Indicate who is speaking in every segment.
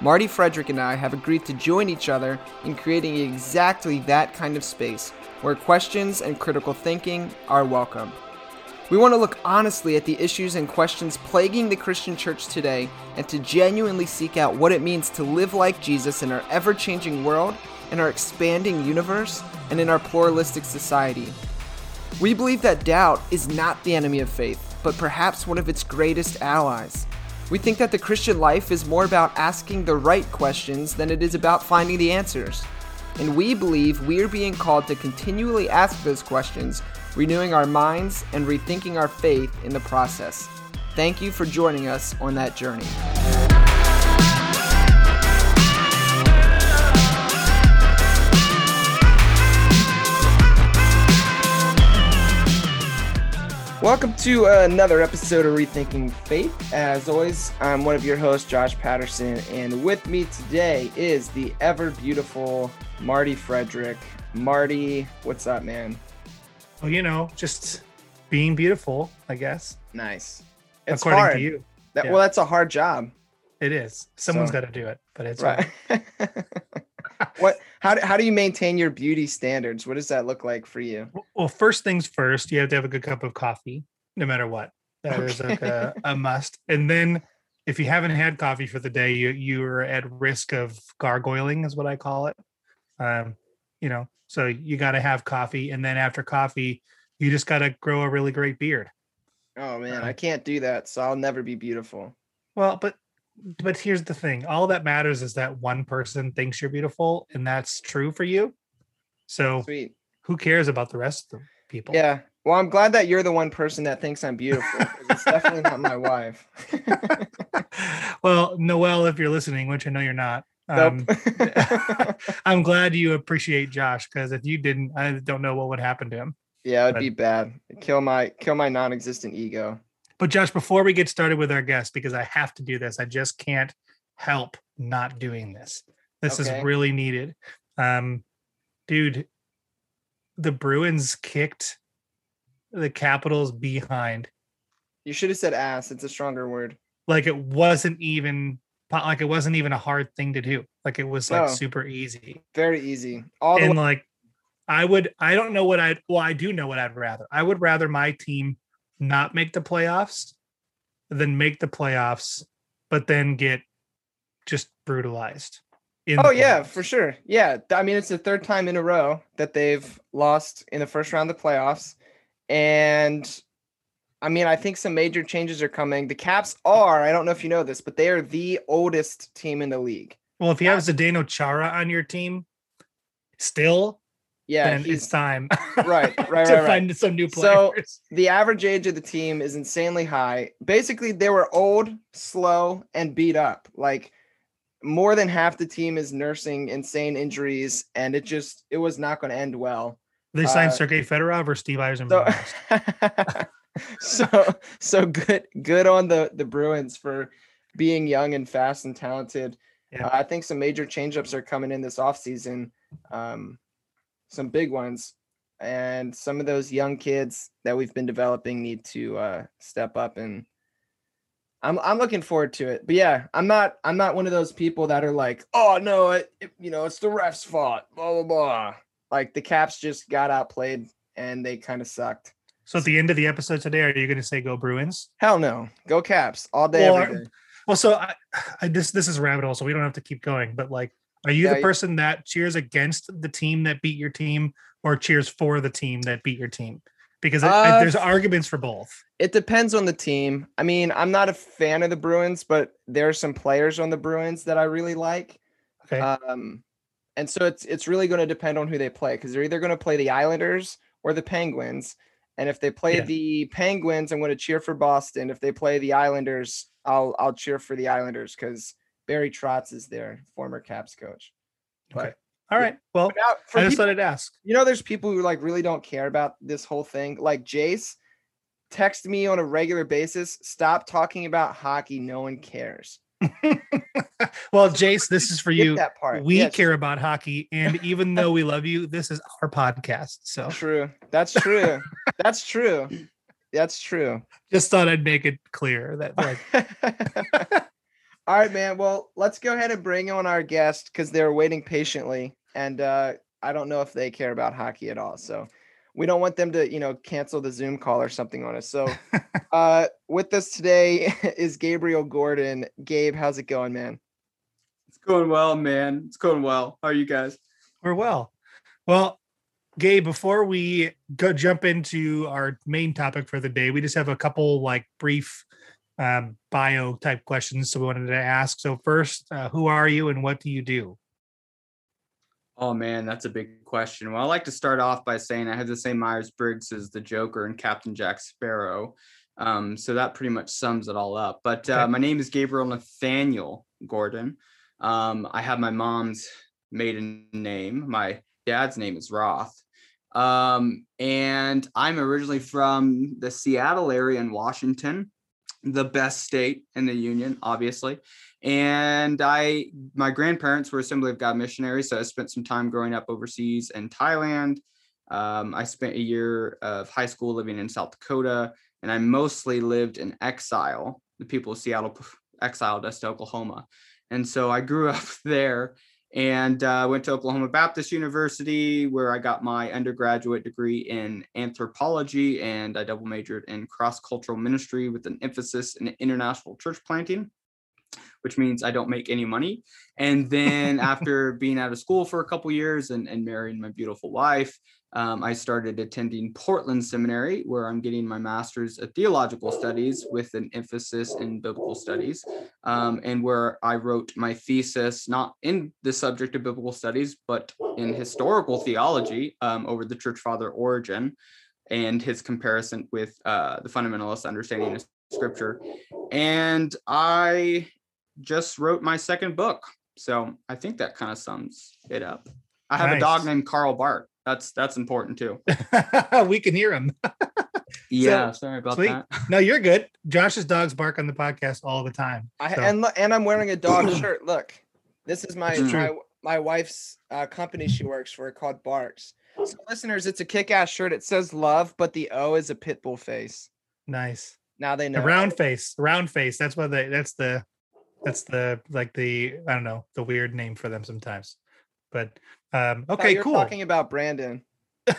Speaker 1: Marty Frederick, and I have agreed to join each other in creating exactly that kind of space where questions and critical thinking are welcome. We want to look honestly at the issues and questions plaguing the Christian church today and to genuinely seek out what it means to live like Jesus in our ever changing world, in our expanding universe, and in our pluralistic society. We believe that doubt is not the enemy of faith but perhaps one of its greatest allies. We think that the Christian life is more about asking the right questions than it is about finding the answers. And we believe we are being called to continually ask those questions, renewing our minds and rethinking our faith in the process. Thank you for joining us on that journey. Welcome to another episode of Rethinking Faith. As always, I'm one of your hosts, Josh Patterson, and with me today is the ever beautiful Marty Frederick. Marty, what's up, man?
Speaker 2: Well, you know, just being beautiful, I guess.
Speaker 1: Nice.
Speaker 2: It's According hard. to you.
Speaker 1: That, yeah. Well, that's a hard job.
Speaker 2: It is. Someone's so, got to do it, but it's right.
Speaker 1: what how do, how do you maintain your beauty standards? What does that look like for you?
Speaker 2: Well first things first you have to have a good cup of coffee no matter what. That okay. is like a, a must. And then if you haven't had coffee for the day you you're at risk of gargoyling is what i call it. Um you know so you got to have coffee and then after coffee you just got to grow a really great beard.
Speaker 1: Oh man uh, i can't do that so i'll never be beautiful.
Speaker 2: Well but but here's the thing all that matters is that one person thinks you're beautiful and that's true for you. So Sweet. who cares about the rest of the people?
Speaker 1: Yeah well i'm glad that you're the one person that thinks i'm beautiful it's definitely not my wife.
Speaker 2: Well noel if you're listening which i know you're not um, nope. i'm glad you appreciate josh because if you didn't i don't know what would happen to him.
Speaker 1: Yeah it'd but, be bad. Kill my kill my non-existent ego
Speaker 2: but Josh, before we get started with our guest, because I have to do this, I just can't help not doing this. This okay. is really needed. Um, dude, the Bruins kicked the Capitals behind.
Speaker 1: You should have said ass. It's a stronger word.
Speaker 2: Like it wasn't even like it wasn't even a hard thing to do. Like it was like no. super easy.
Speaker 1: Very easy.
Speaker 2: All and way- like I would I don't know what I'd well, I do know what I'd rather. I would rather my team not make the playoffs than make the playoffs, but then get just brutalized.
Speaker 1: oh yeah, for sure. Yeah, I mean it's the third time in a row that they've lost in the first round of the playoffs, and I mean I think some major changes are coming. The Caps are I don't know if you know this, but they are the oldest team in the league.
Speaker 2: Well, if you have Zdeno Chara on your team, still yeah, it's time.
Speaker 1: Right, right,
Speaker 2: to
Speaker 1: right,
Speaker 2: find some new
Speaker 1: players. So the average age of the team is insanely high. Basically, they were old, slow, and beat up. Like more than half the team is nursing insane injuries, and it just it was not going to end well.
Speaker 2: They signed uh, Sergei Fedorov or Steve Yzerman.
Speaker 1: So, so, so good, good on the the Bruins for being young and fast and talented. Yeah. Uh, I think some major changeups are coming in this offseason. Um, some big ones and some of those young kids that we've been developing need to uh, step up and I'm I'm looking forward to it. But yeah, I'm not I'm not one of those people that are like, "Oh no, it, it, you know, it's the refs' fault." Blah blah blah. Like the Caps just got outplayed and they kind of sucked.
Speaker 2: So at the end of the episode today, are you going to say go Bruins?
Speaker 1: Hell no. Go Caps all day well, every day.
Speaker 2: Well, so I, I this this is rabbit hole, so we don't have to keep going. But like, are you yeah, the person that cheers against the team that beat your team or cheers for the team that beat your team? Because uh, I, there's arguments for both.
Speaker 1: It depends on the team. I mean, I'm not a fan of the Bruins, but there are some players on the Bruins that I really like. Okay. Um, and so it's it's really going to depend on who they play because they're either going to play the Islanders or the Penguins. And if they play yeah. the Penguins, I'm going to cheer for Boston. If they play the Islanders, I'll I'll cheer for the Islanders because Barry Trotz is their former Caps coach. But okay.
Speaker 2: All right. Well,
Speaker 1: now,
Speaker 2: I just
Speaker 1: people-
Speaker 2: thought I'd ask.
Speaker 1: you know, there's people who like really don't care about this whole thing. Like Jace, text me on a regular basis. Stop talking about hockey. No one cares.
Speaker 2: well, Jace, this is for you.
Speaker 1: that part.
Speaker 2: We
Speaker 1: Yes,
Speaker 2: care about hockey, and even though we love you, this is our podcast. So
Speaker 1: True. That's true. That's true. That's true.
Speaker 2: just thought I'd make it clear that like
Speaker 1: All right, man. Well, let's go ahead and bring on our guest because they're waiting patiently, and uh, I don't know if they care about hockey at all. So we don't want them to, you know, cancel the Zoom call or something on us. So uh, with us today is Gabriel Gordon. Gabe, how's it going, man?
Speaker 3: It's going well, man. It's going well. How are you guys?
Speaker 2: we're well. Well, Gabe, before we go jump into our main topic for the day, we just have a couple like brief um, bio type questions. So we wanted to ask. So first, uh, who are you and what do you do?
Speaker 3: Oh man, that's a big question. Well, I like to start off by saying I have the same Myers Briggs as the Joker and Captain Jack Sparrow. Um, so that pretty much sums it all up. But uh,
Speaker 2: Okay.
Speaker 3: my name is Gabriel Nathaniel Gordon. Um, I have my mom's maiden name. My dad's name is Roth. Um, and I'm originally from the Seattle area in Washington, the best state in the union, obviously. And I, my grandparents were Assembly of God missionaries, so I spent some time growing up overseas in Thailand. Um, I spent a year of high school living in South Dakota, and I mostly lived in exile. The people of Seattle exiled us to Oklahoma, and so I grew up there and uh, went to Oklahoma Baptist University, where I got my undergraduate degree in anthropology, and I double majored in cross cultural ministry with an emphasis in international church planting which means I don't make any money. And then after being out of school for a couple years and, and marrying my beautiful wife, um, I started attending Portland Seminary, where I'm getting my master's of theological studies with an emphasis in biblical studies, um, and where I wrote my thesis not in the subject of biblical studies, but in historical theology um, over the church father Origen and his comparison with uh, the fundamentalist understanding of scripture. And I just wrote my second book. So I think that kind of sums it up. I have a dog named Karl Barth. That's that's important too.
Speaker 2: we can hear him.
Speaker 3: Yeah, sorry about
Speaker 2: sweet.
Speaker 3: that.
Speaker 2: No, you're good. Josh's dogs bark on the podcast all the time.
Speaker 1: I,
Speaker 2: So-
Speaker 1: and and I'm wearing a dog shirt. Look, this is my my, my wife's uh, company she works for called Barks. So listeners, it's a kick-ass shirt. It says love, but the O is a pit bull face.
Speaker 2: nice.
Speaker 1: Now they know.
Speaker 2: The round face, round face. That's what they. That's the. That's the like the I don't know the weird name for them sometimes, but um okay
Speaker 1: you were
Speaker 2: cool.
Speaker 1: Talking about Brandon.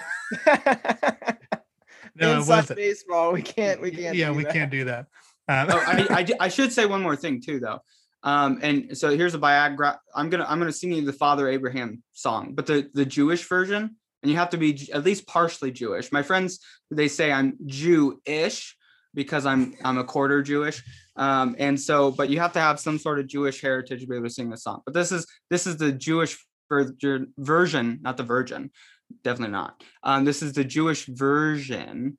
Speaker 2: No, it
Speaker 1: Inside
Speaker 2: wasn't.
Speaker 1: baseball. We can't. We can't.
Speaker 2: yeah, we
Speaker 1: that.
Speaker 2: can't do that. Um,
Speaker 3: Oh, I, I, I should say one more thing too, though. Um, and so here's a biograph. I'm gonna I'm gonna sing you the Father Abraham song, but the the Jewish version, and you have to be at least partially Jewish. My friends they say I'm Jew-ish because I'm I'm a quarter Jewish. Um, and so, but you have to have some sort of Jewish heritage to be able to sing the song. But this is this is the Jewish ver- version, not the virgin. Definitely not. Um, this is the Jewish version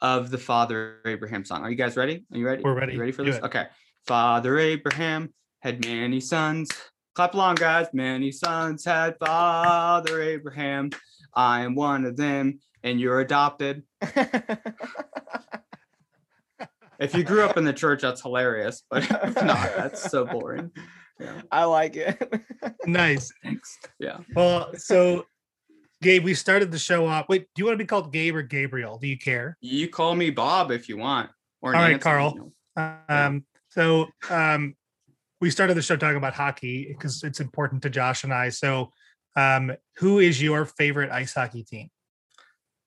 Speaker 3: of the Father Abraham song. Are you guys ready? Are you ready?
Speaker 2: We're ready.
Speaker 3: You ready for
Speaker 2: Do
Speaker 3: this?
Speaker 2: it.
Speaker 3: Okay. Father Abraham had many sons. Clap along, guys. Many sons had Father Abraham. I am one of them, and you're adopted. If you grew up in the church, that's hilarious. But if not, that's so boring. Yeah.
Speaker 1: I like it.
Speaker 2: nice.
Speaker 3: Thanks. Yeah.
Speaker 2: Well, so Gabe, we started the show off. Wait, do you want to be called Gabe or Gabriel? Do you care?
Speaker 3: You call me Bob if you want. Or
Speaker 2: All right,
Speaker 3: Nancy,
Speaker 2: Carl.
Speaker 3: you know.
Speaker 2: Um, so um, we started the show talking about hockey because it's important to Josh and I. So, um, who is your favorite ice hockey team?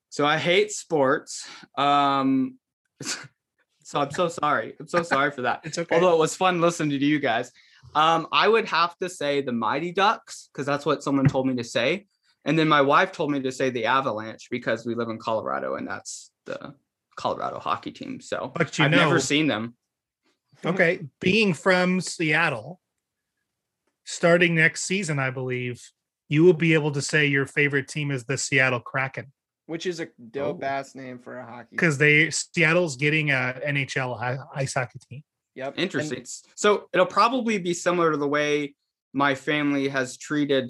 Speaker 3: So I hate sports. Um, so I'm so sorry. I'm so sorry for that.
Speaker 2: It's okay.
Speaker 3: Although it was fun listening to you guys. Um, I would have to say the Mighty Ducks because that's what someone told me to say. And then my wife told me to say the Avalanche because we live in Colorado and that's the Colorado hockey team. So
Speaker 2: But you
Speaker 3: I've
Speaker 2: know-
Speaker 3: never seen them.
Speaker 2: okay, being from Seattle, starting next season, I believe you will be able to say your favorite team is the Seattle Kraken
Speaker 1: Which is a dope
Speaker 3: Oh.
Speaker 1: ass name for a hockey.
Speaker 2: because they Seattle's getting a NHL ice hockey team.
Speaker 1: Yep. and-
Speaker 3: Interesting. So it'll probably be similar to the way my family has treated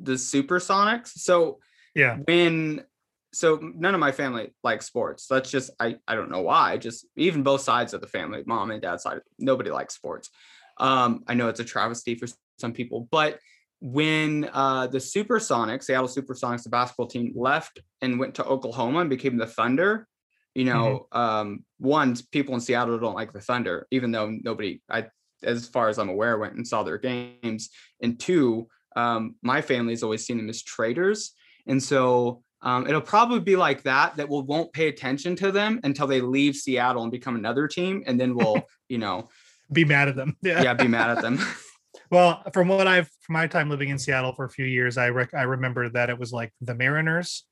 Speaker 3: the Supersonics. So
Speaker 2: Yeah.
Speaker 3: when so none of my family likes sports. That's just I I don't know why. Just even both sides of the family, mom and dad side, nobody likes sports. Um, I know it's a travesty for some people, but when uh, the Supersonics, Seattle Supersonics, the basketball team, left and went to Oklahoma and became the Thunder, you know, um, one people in Seattle don't like the Thunder, even though nobody, I, as far as I'm aware, went and saw their games. And two, um, my family's always seen them as traitors, and so um, it'll probably be like that. That we won't pay attention to them until they leave Seattle and become another team, and then we'll, you know,
Speaker 2: Be mad at them. Yeah.
Speaker 3: yeah, be mad at them.
Speaker 2: Well, from what I've from my time living in Seattle for a few years, I rec- I remember that it was like the Mariners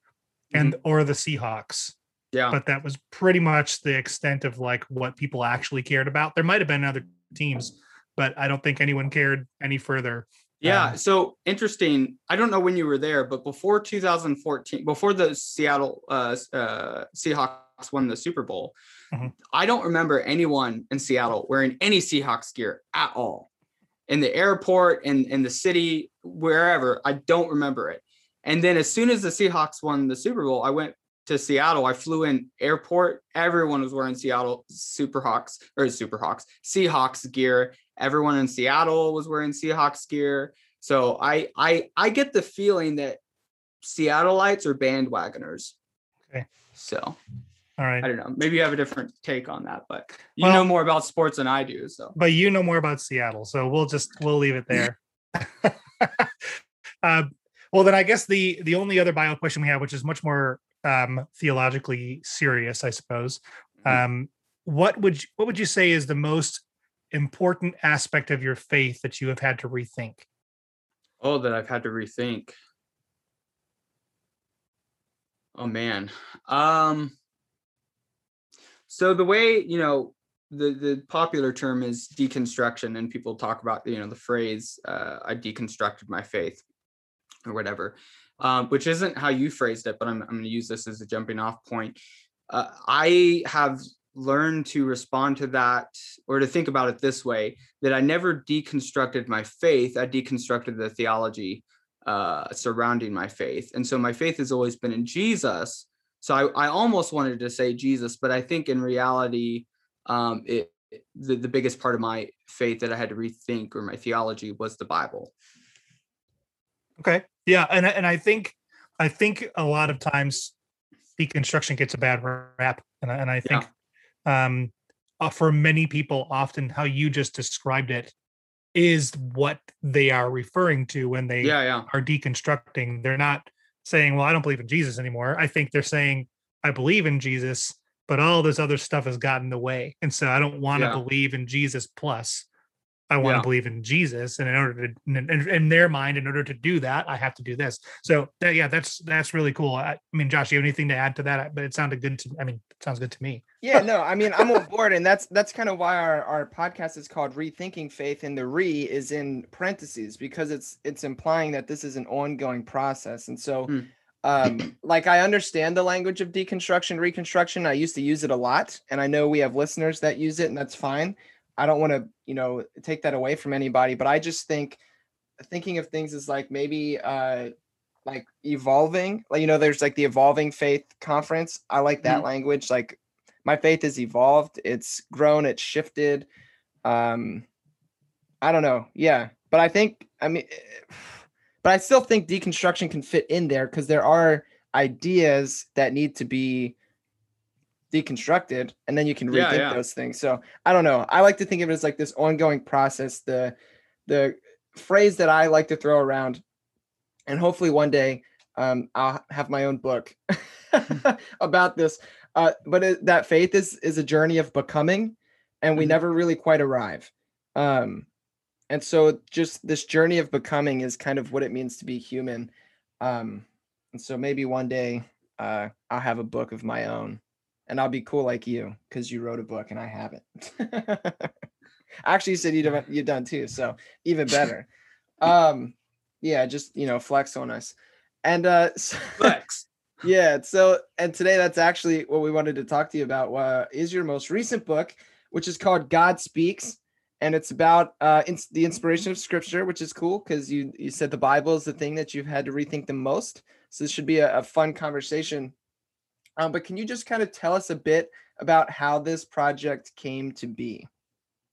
Speaker 2: and or the Seahawks.
Speaker 3: Yeah,
Speaker 2: but that was pretty much the extent of like what people actually cared about. There might have been other teams, but I don't think anyone cared any further.
Speaker 3: Yeah.
Speaker 2: Um,
Speaker 3: so interesting. I don't know when you were there, but before 2014, before the Seattle uh, uh, Seahawks won the Super Bowl,
Speaker 2: Mhm.
Speaker 3: I don't remember anyone in Seattle wearing any Seahawks gear at all. In the airport, in, in the city, wherever, I don't remember it. And then as soon as the Seahawks won the Super Bowl, I went to Seattle. I flew in airport. Everyone was wearing Seattle Superhawks or Superhawks, Seahawks gear everyone in Seattle was wearing Seahawks gear. So I I I get the feeling that Seattleites are bandwagoners.
Speaker 2: Okay.
Speaker 3: So
Speaker 2: all right.
Speaker 3: I don't know. Maybe you have a different take on that, but you
Speaker 2: Well-
Speaker 3: know more about sports than I do. So
Speaker 2: But you know more about Seattle, so we'll just we'll leave it there. uh, well, then I guess the the only other bio question we have, which is much more um, theologically serious, I suppose. Um, what would you, what would you say is the most important aspect of your faith that you have had to rethink?
Speaker 3: oh, that I've had to rethink. Oh man. Um so the way, you know, the the popular term is deconstruction and people talk about, you know, the phrase uh I deconstructed my faith or whatever. Um, which isn't how you phrased it, but I'm I'm going to use this as a jumping off point. Uh, I have learned to respond to that or to think about it this way that I never deconstructed my faith, I deconstructed the theology uh, surrounding my faith. And so my faith has always been in Jesus. So I, I almost wanted to say Jesus, but I think in reality, um, it, the, the biggest part of my faith that I had to rethink or my theology was the Bible.
Speaker 2: Okay. Yeah, and I- and I think I think a lot of times deconstruction gets a bad rap, and I, and I think um, uh, for many people, often how you just described it is what they are referring to when they
Speaker 3: Yeah, yeah.
Speaker 2: are deconstructing. They're not saying, "Well, I don't believe in Jesus anymore." I think they're saying, "I believe in Jesus, but all this other stuff has gotten in the way, and so I don't want to
Speaker 3: Yeah.
Speaker 2: believe in Jesus plus." I want to believe in Jesus, and in order to, in, in- in their mind, in order to do that, I have to do this. So, that, yeah, that's that's really cool. I, I mean, Josh, you have anything to add to that? But it sounded good to. I mean, it sounds good to me.
Speaker 1: Yeah, no, I mean I'm on board, and that's that's kind of why our, our podcast is called Rethinking Faith, and the re is in parentheses because it's it's implying that this is an ongoing process. And so
Speaker 3: Hmm.
Speaker 1: um like I understand the language of deconstruction, reconstruction. I used to use it a lot, and I know we have listeners that use it, and that's fine. I don't want to, you know, take that away from anybody, but I just think thinking of things as like maybe uh like evolving like you know there's like the evolving faith conference i like that
Speaker 3: Mhm.
Speaker 1: language like my faith has evolved it's grown it's shifted um i don't know yeah but i think i mean but i still think deconstruction can fit in there because there are ideas that need to be deconstructed and then you can rethink
Speaker 3: yeah.
Speaker 1: those things so i don't know i like to think of it as like this ongoing process the the phrase that i like to throw around and hopefully one day um, I'll have my own book about this. Uh, but it, that faith is is a journey of becoming, and we
Speaker 3: Mhm.
Speaker 1: never really quite arrive. Um, and so just this journey of becoming is kind of what it means to be human. Um, and so maybe one day uh, I'll have a book of my own, and I'll be cool like you because you wrote a book and I haven't. Actually, you said you've done, you've done too, so even better. um, yeah, just you know, flex on us. And uh so-
Speaker 3: Flex.
Speaker 1: yeah, so and today that's actually what we wanted to talk to you about uh, is your most recent book, which is called God Speaks. and it's about uh, ins- the inspiration of Scripture, which is cool because you you said the Bible is the thing that you've had to rethink the most. So this should be a, a fun conversation. Um, but can you just kind of tell us a bit about how this project came to be?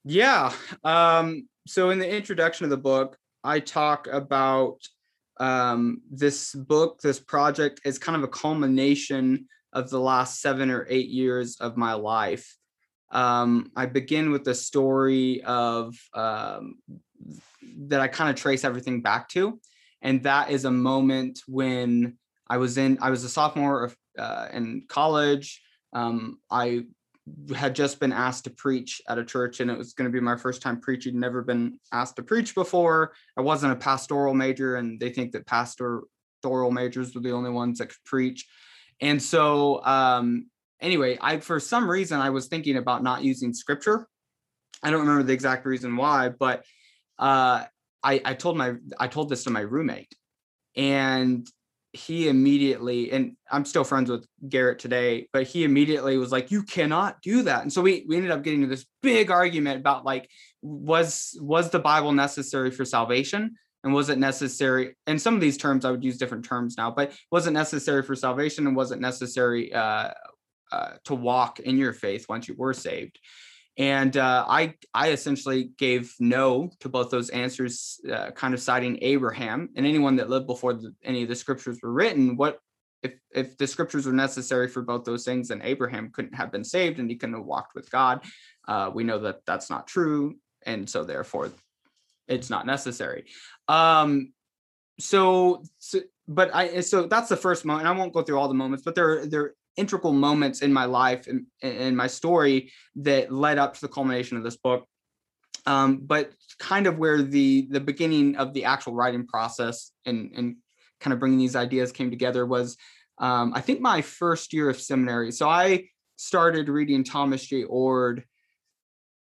Speaker 3: Yeah. Um, so in the introduction of the book, I talk about um, this book, this project is kind of a culmination of the last seven or eight years of my life. Um, I begin with the story of um, that I kind of trace everything back to, and that is a moment when I was in. I was a sophomore uh, in college. Um, I had just been asked to preach at a church and it was going to be my first time preaching. Never been asked to preach before. I wasn't a pastoral major and they think that pastoral majors were the only ones that could preach. And so um anyway i for some reason i was thinking about not using scripture. I don't remember the exact reason why but uh i i told my i told this to my roommate. And he immediately and i'm still friends with garrett today but he immediately was like you cannot do that. And so we we ended up getting to this big argument about like was was the bible necessary for salvation? And was it necessary and some of these terms i would use different terms now but was it necessary for salvation? And was it necessary uh, uh, to walk in your faith once you were saved and uh, I I essentially gave no to both those answers, uh, kind of citing Abraham and anyone that lived before the, any of the scriptures were written. What if if the scriptures were necessary for both those things, then Abraham couldn't have been saved and he couldn't have walked with God. Uh, we know that that's not true, and so therefore, it's not necessary. Um, so, so but I so that's the first moment. I won't go through all the moments, but there there integral moments in my life and in my story that led up to the culmination of this book. Um, but kind of where the the beginning of the actual writing process and and kind of bringing these ideas came together was um, I think my first year of seminary. So I started reading Thomas J. Oord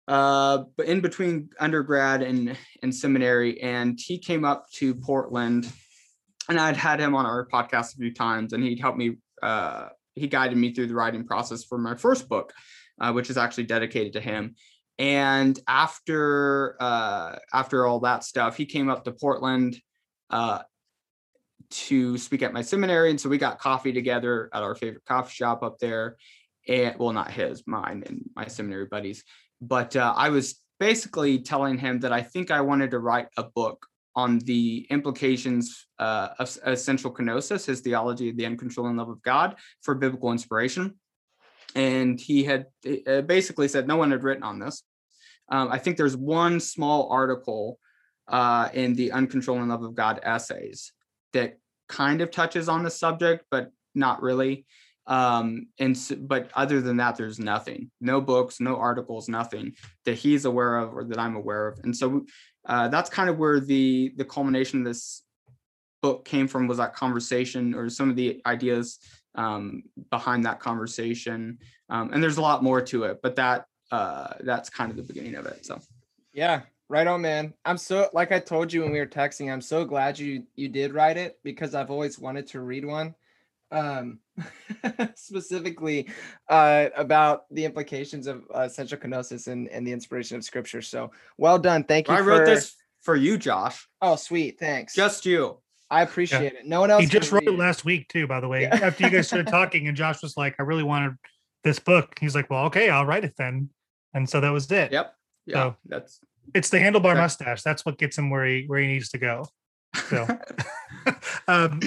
Speaker 3: uh, but in between undergrad and, and seminary, and he came up to Portland, and I'd had him on our podcast a few times, and he'd helped me uh, he guided me through the writing process for my first book, uh, which is actually dedicated to him. And after uh, after all that stuff, he came up to Portland uh, to speak at my seminary, and so we got coffee together at our favorite coffee shop up there. And well, not his, mine, and my seminary buddies. But uh, I was basically telling him that I think I wanted to write a book on the implications uh, of essential kenosis, his theology of the uncontrolling love of God, for biblical inspiration. And he had uh, basically said no one had written on this. Um, I think there's one small article uh, in the uncontrolling love of God essays that kind of touches on the subject, but not really. Um, and but other than that, there's nothing, no books, no articles, nothing that he's aware of or that I'm aware of. And so uh, that's kind of where the the culmination of this book came from was that conversation or some of the ideas um, behind that conversation. Um, and there's a lot more to it, but that uh, that's kind of the beginning of it. So
Speaker 1: yeah, right on, man. I'm so like I told you when we were texting, I'm so glad you you did write it because I've always wanted to read one. Um, specifically uh, about the implications of uh, essential kenosis and, and the inspiration of scripture. So well done. Thank you.
Speaker 3: I wrote this for you, Josh.
Speaker 1: Oh, sweet. Thanks.
Speaker 3: Just you.
Speaker 1: I appreciate yeah. it. No one else.
Speaker 2: He just wrote it last week too, by the way. Yeah. After you guys started talking, and Josh was like, "I really wanted this book." He's like, "Well, okay, I'll write it then." And so that was it.
Speaker 3: Yep. Yeah. So that's
Speaker 2: it's the handlebar mustache. That's what gets him where he where he needs to go. So, um,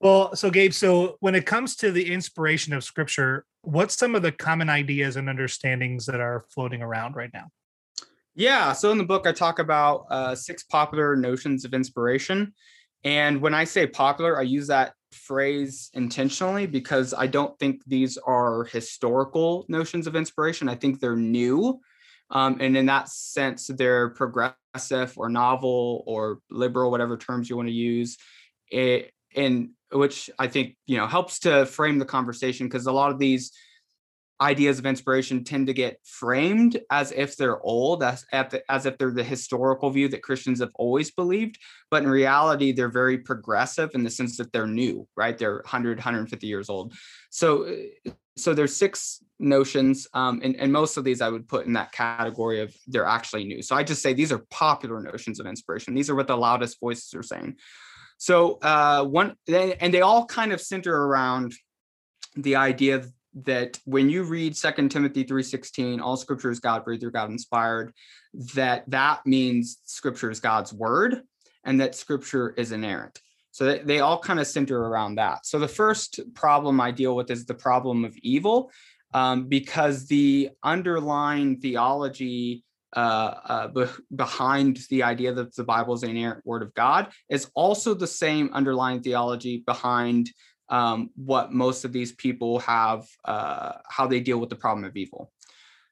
Speaker 2: well, so Gabe, so when it comes to the inspiration of scripture, what's some of the common ideas and understandings that are floating around right now?
Speaker 3: Yeah. So in the book, I talk about uh, six popular notions of inspiration. And when I say popular, I use that phrase intentionally because I don't think these are historical notions of inspiration. I think they're new. Um, and in that sense, they're progressive or novel or liberal, whatever terms you want to use. It, and which I think you know helps to frame the conversation because a lot of these ideas of inspiration tend to get framed as if they're old, as, as if they're the historical view that Christians have always believed. But in reality, they're very progressive in the sense that they're new, right? They're 100, 150 years old. So, so there's six notions, um, and, and most of these I would put in that category of they're actually new. So I just say these are popular notions of inspiration. These are what the loudest voices are saying. So uh, one, and they all kind of center around the idea that when you read Second Timothy 3:16, all scripture is God breathed or God inspired, that that means scripture is God's word and that scripture is inerrant. So they, they all kind of center around that. So the first problem I deal with is the problem of evil, um, because the underlying theology uh, uh, be- behind the idea that the Bible is the inerrant word of God is also the same underlying theology behind um, what most of these people have, uh, how they deal with the problem of evil.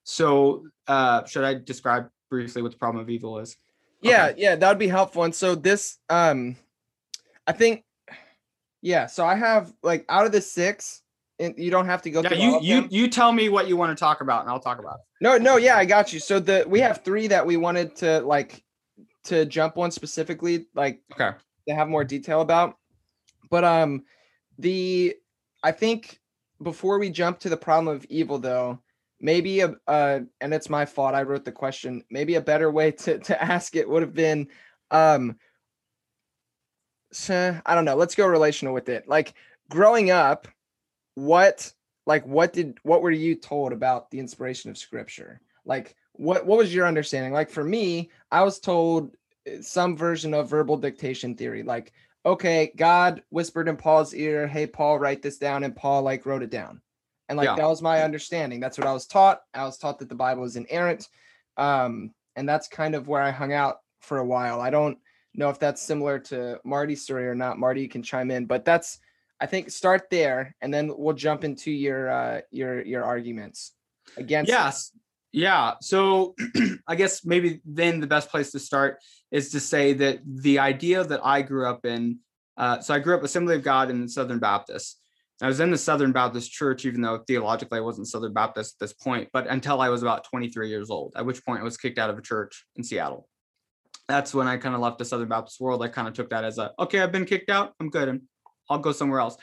Speaker 3: So, uh, should I describe briefly what the problem of evil is?
Speaker 1: Yeah, okay. yeah, that would be helpful. And so this, um, I think, yeah. So I have like out of the six, and you don't have to go.
Speaker 3: Yeah, you you you tell me what you want to talk about, and I'll talk about it.
Speaker 1: No, no, yeah, I got you. So the we have three that we wanted to like to jump on specifically, like
Speaker 3: okay,
Speaker 1: to have more detail about. But um, the I think before we jump to the problem of evil, though, maybe a uh, and it's my fault. I wrote the question. Maybe a better way to to ask it would have been, um, so I don't know. Let's go relational with it. Like growing up, what like what did what were you told about the inspiration of Scripture? Like what what was your understanding? Like for me, I was told eh, some version of verbal dictation theory, like okay, God whispered in Paul's ear, hey, Paul, write this down. And Paul like wrote it down. And like yeah. that was my understanding. That's what I was taught. I was taught that the Bible is inerrant. Um, and that's kind of where I hung out for a while. I don't know if that's similar to Marty's story or not. Marty, you can chime in, but that's I think start there and then we'll jump into your uh your your arguments against
Speaker 3: Yes. Yeah. So I guess maybe then the best place to start is to say that the idea that I grew up in, uh, so I grew up Assembly of God in Southern Baptist. I was in the Southern Baptist Church, even though theologically I wasn't Southern Baptist at this point, but until I was about 23 years old, at which point I was kicked out of a church in Seattle. That's when I kind of left the Southern Baptist world. I kind of took that as a, okay, I've been kicked out. I'm good. And I'll go somewhere else.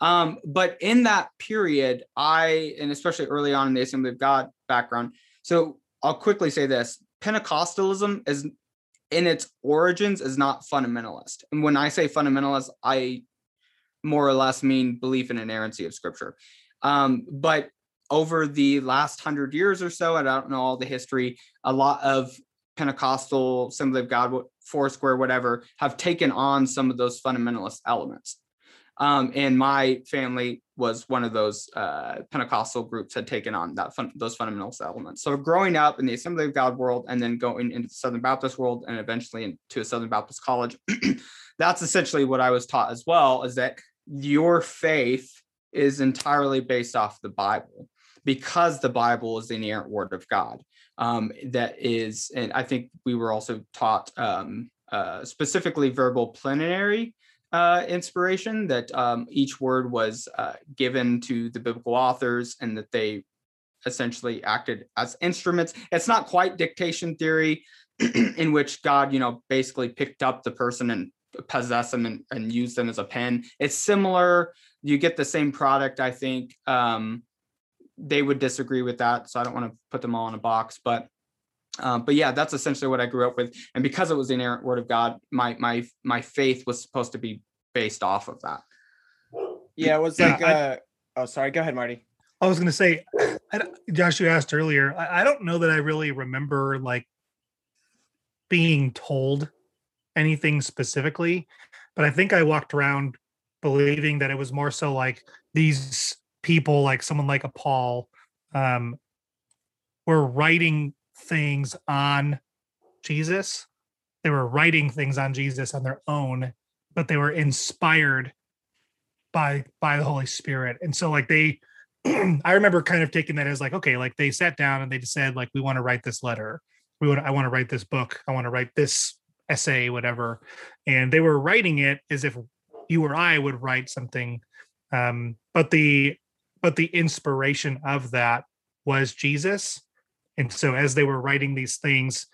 Speaker 3: Um, but in that period, I, and especially early on in the Assembly of God background, so I'll quickly say this Pentecostalism is in its origins is not fundamentalist. And when I say fundamentalist, I more or less mean belief in inerrancy of scripture. Um, but over the last hundred years or so, and I don't know all the history, a lot of Pentecostal, Assembly of God, Foursquare, whatever, have taken on some of those fundamentalist elements. Um, and my family was one of those uh, Pentecostal groups had taken on that fun, those fundamentalist elements. So growing up in the Assembly of God world and then going into the Southern Baptist world and eventually into a Southern Baptist college, that's essentially what I was taught as well. Is that your faith is entirely based off the Bible because the Bible is the inerrant word of God. Um, that is, and I think we were also taught um, uh, specifically verbal plenary uh, inspiration that um, each word was uh, given to the biblical authors and that they essentially acted as instruments. It's not quite dictation theory in which God, you know, basically picked up the person and possessed them and, and used them as a pen. It's similar. You get the same product, I think. Um, they would disagree with that. So I don't want to put them all in a box, but um, but yeah, that's essentially what I grew up with, and because it was the inerrant word of God, my my my faith was supposed to be based off of that.
Speaker 1: Yeah, it was like. Uh, oh, sorry. Go ahead, Marty.
Speaker 2: I was going to say, Josh, you asked earlier. I, I don't know that I really remember like being told anything specifically, but I think I walked around believing that it was more so like these people, like someone like a Paul, um, were writing things on Jesus. They were writing things on Jesus on their own, but they were inspired by by the Holy Spirit. And so like they I remember kind of taking that as like, okay, like they sat down and they just said, like, we want to write this letter. We want I want to write this book. I want to write this essay, whatever. And they were writing it as if you or I would write something. Um, but the but the inspiration of that was Jesus. And so as they were writing these things,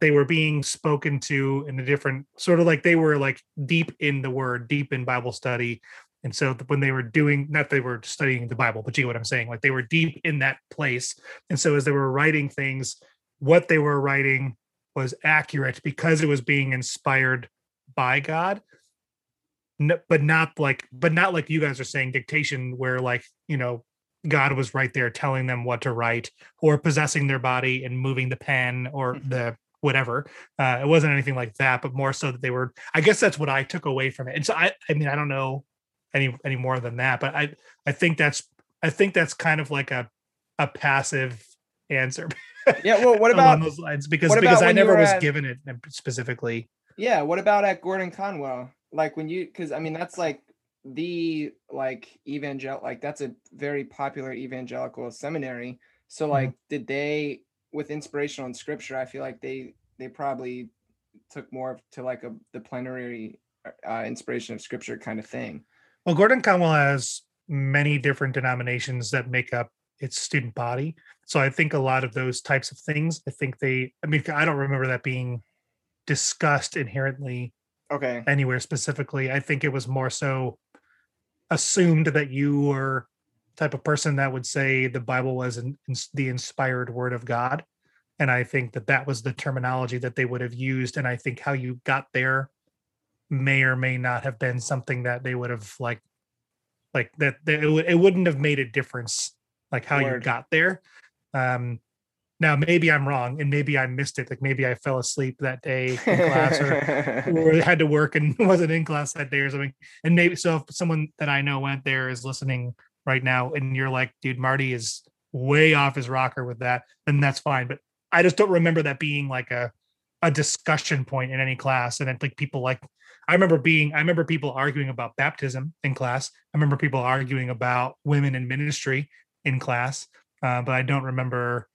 Speaker 2: they were being spoken to in a different sort of like they were like deep in the word, deep in Bible study. And so when they were doing, not they were studying the Bible, but you know what I'm saying? Like they were deep in that place. And so as they were writing things, what they were writing was accurate because it was being inspired by God. No, but not like, but not like you guys are saying dictation, where like, you know, God was right there telling them what to write or possessing their body and moving the pen or
Speaker 1: Mhm.
Speaker 2: the whatever. Uh, it wasn't anything like that, but more so that they were. I guess that's what I took away from it. And so I, I mean, I don't know any any more than that, but I, I think that's, I think that's kind of like a, a passive answer.
Speaker 1: Yeah. Well, what about
Speaker 2: those lines because because I never was
Speaker 1: at-
Speaker 2: given it specifically.
Speaker 1: yeah? What about at Gordon Conwell? Like when you, because I mean that's like the like evangel like that's a very popular evangelical seminary. So
Speaker 2: Mm-hmm.
Speaker 1: like, did they with inspirational in scripture? I feel like they they probably took more to like a the plenary uh, inspiration of scripture kind of thing.
Speaker 2: Well, Gordon Conwell has many different denominations that make up its student body. So I think a lot of those types of things, I think they, I mean, I don't remember that being discussed inherently
Speaker 1: Okay.
Speaker 2: anywhere specifically. I think it was more so assumed that you were the type of person that would say the Bible was in, in- the inspired word of God. And I think that that was the terminology that they would have used. And I think how you got there may or may not have been something that they would have like, like that, that it, would- it wouldn't have made a difference, like how you got there. Um, now maybe I'm wrong, and maybe I missed it. Like maybe I fell asleep that day in class, or or had to work and wasn't in class that day or something. And maybe so if someone that I know went there is listening right now and you're like, dude, Marty is way off his rocker with that, then that's fine. But I just don't remember that being like a a discussion point in any class. And I think people like I remember being I remember people arguing about baptism in class. I remember people arguing about women in ministry in class. Uh, but I don't remember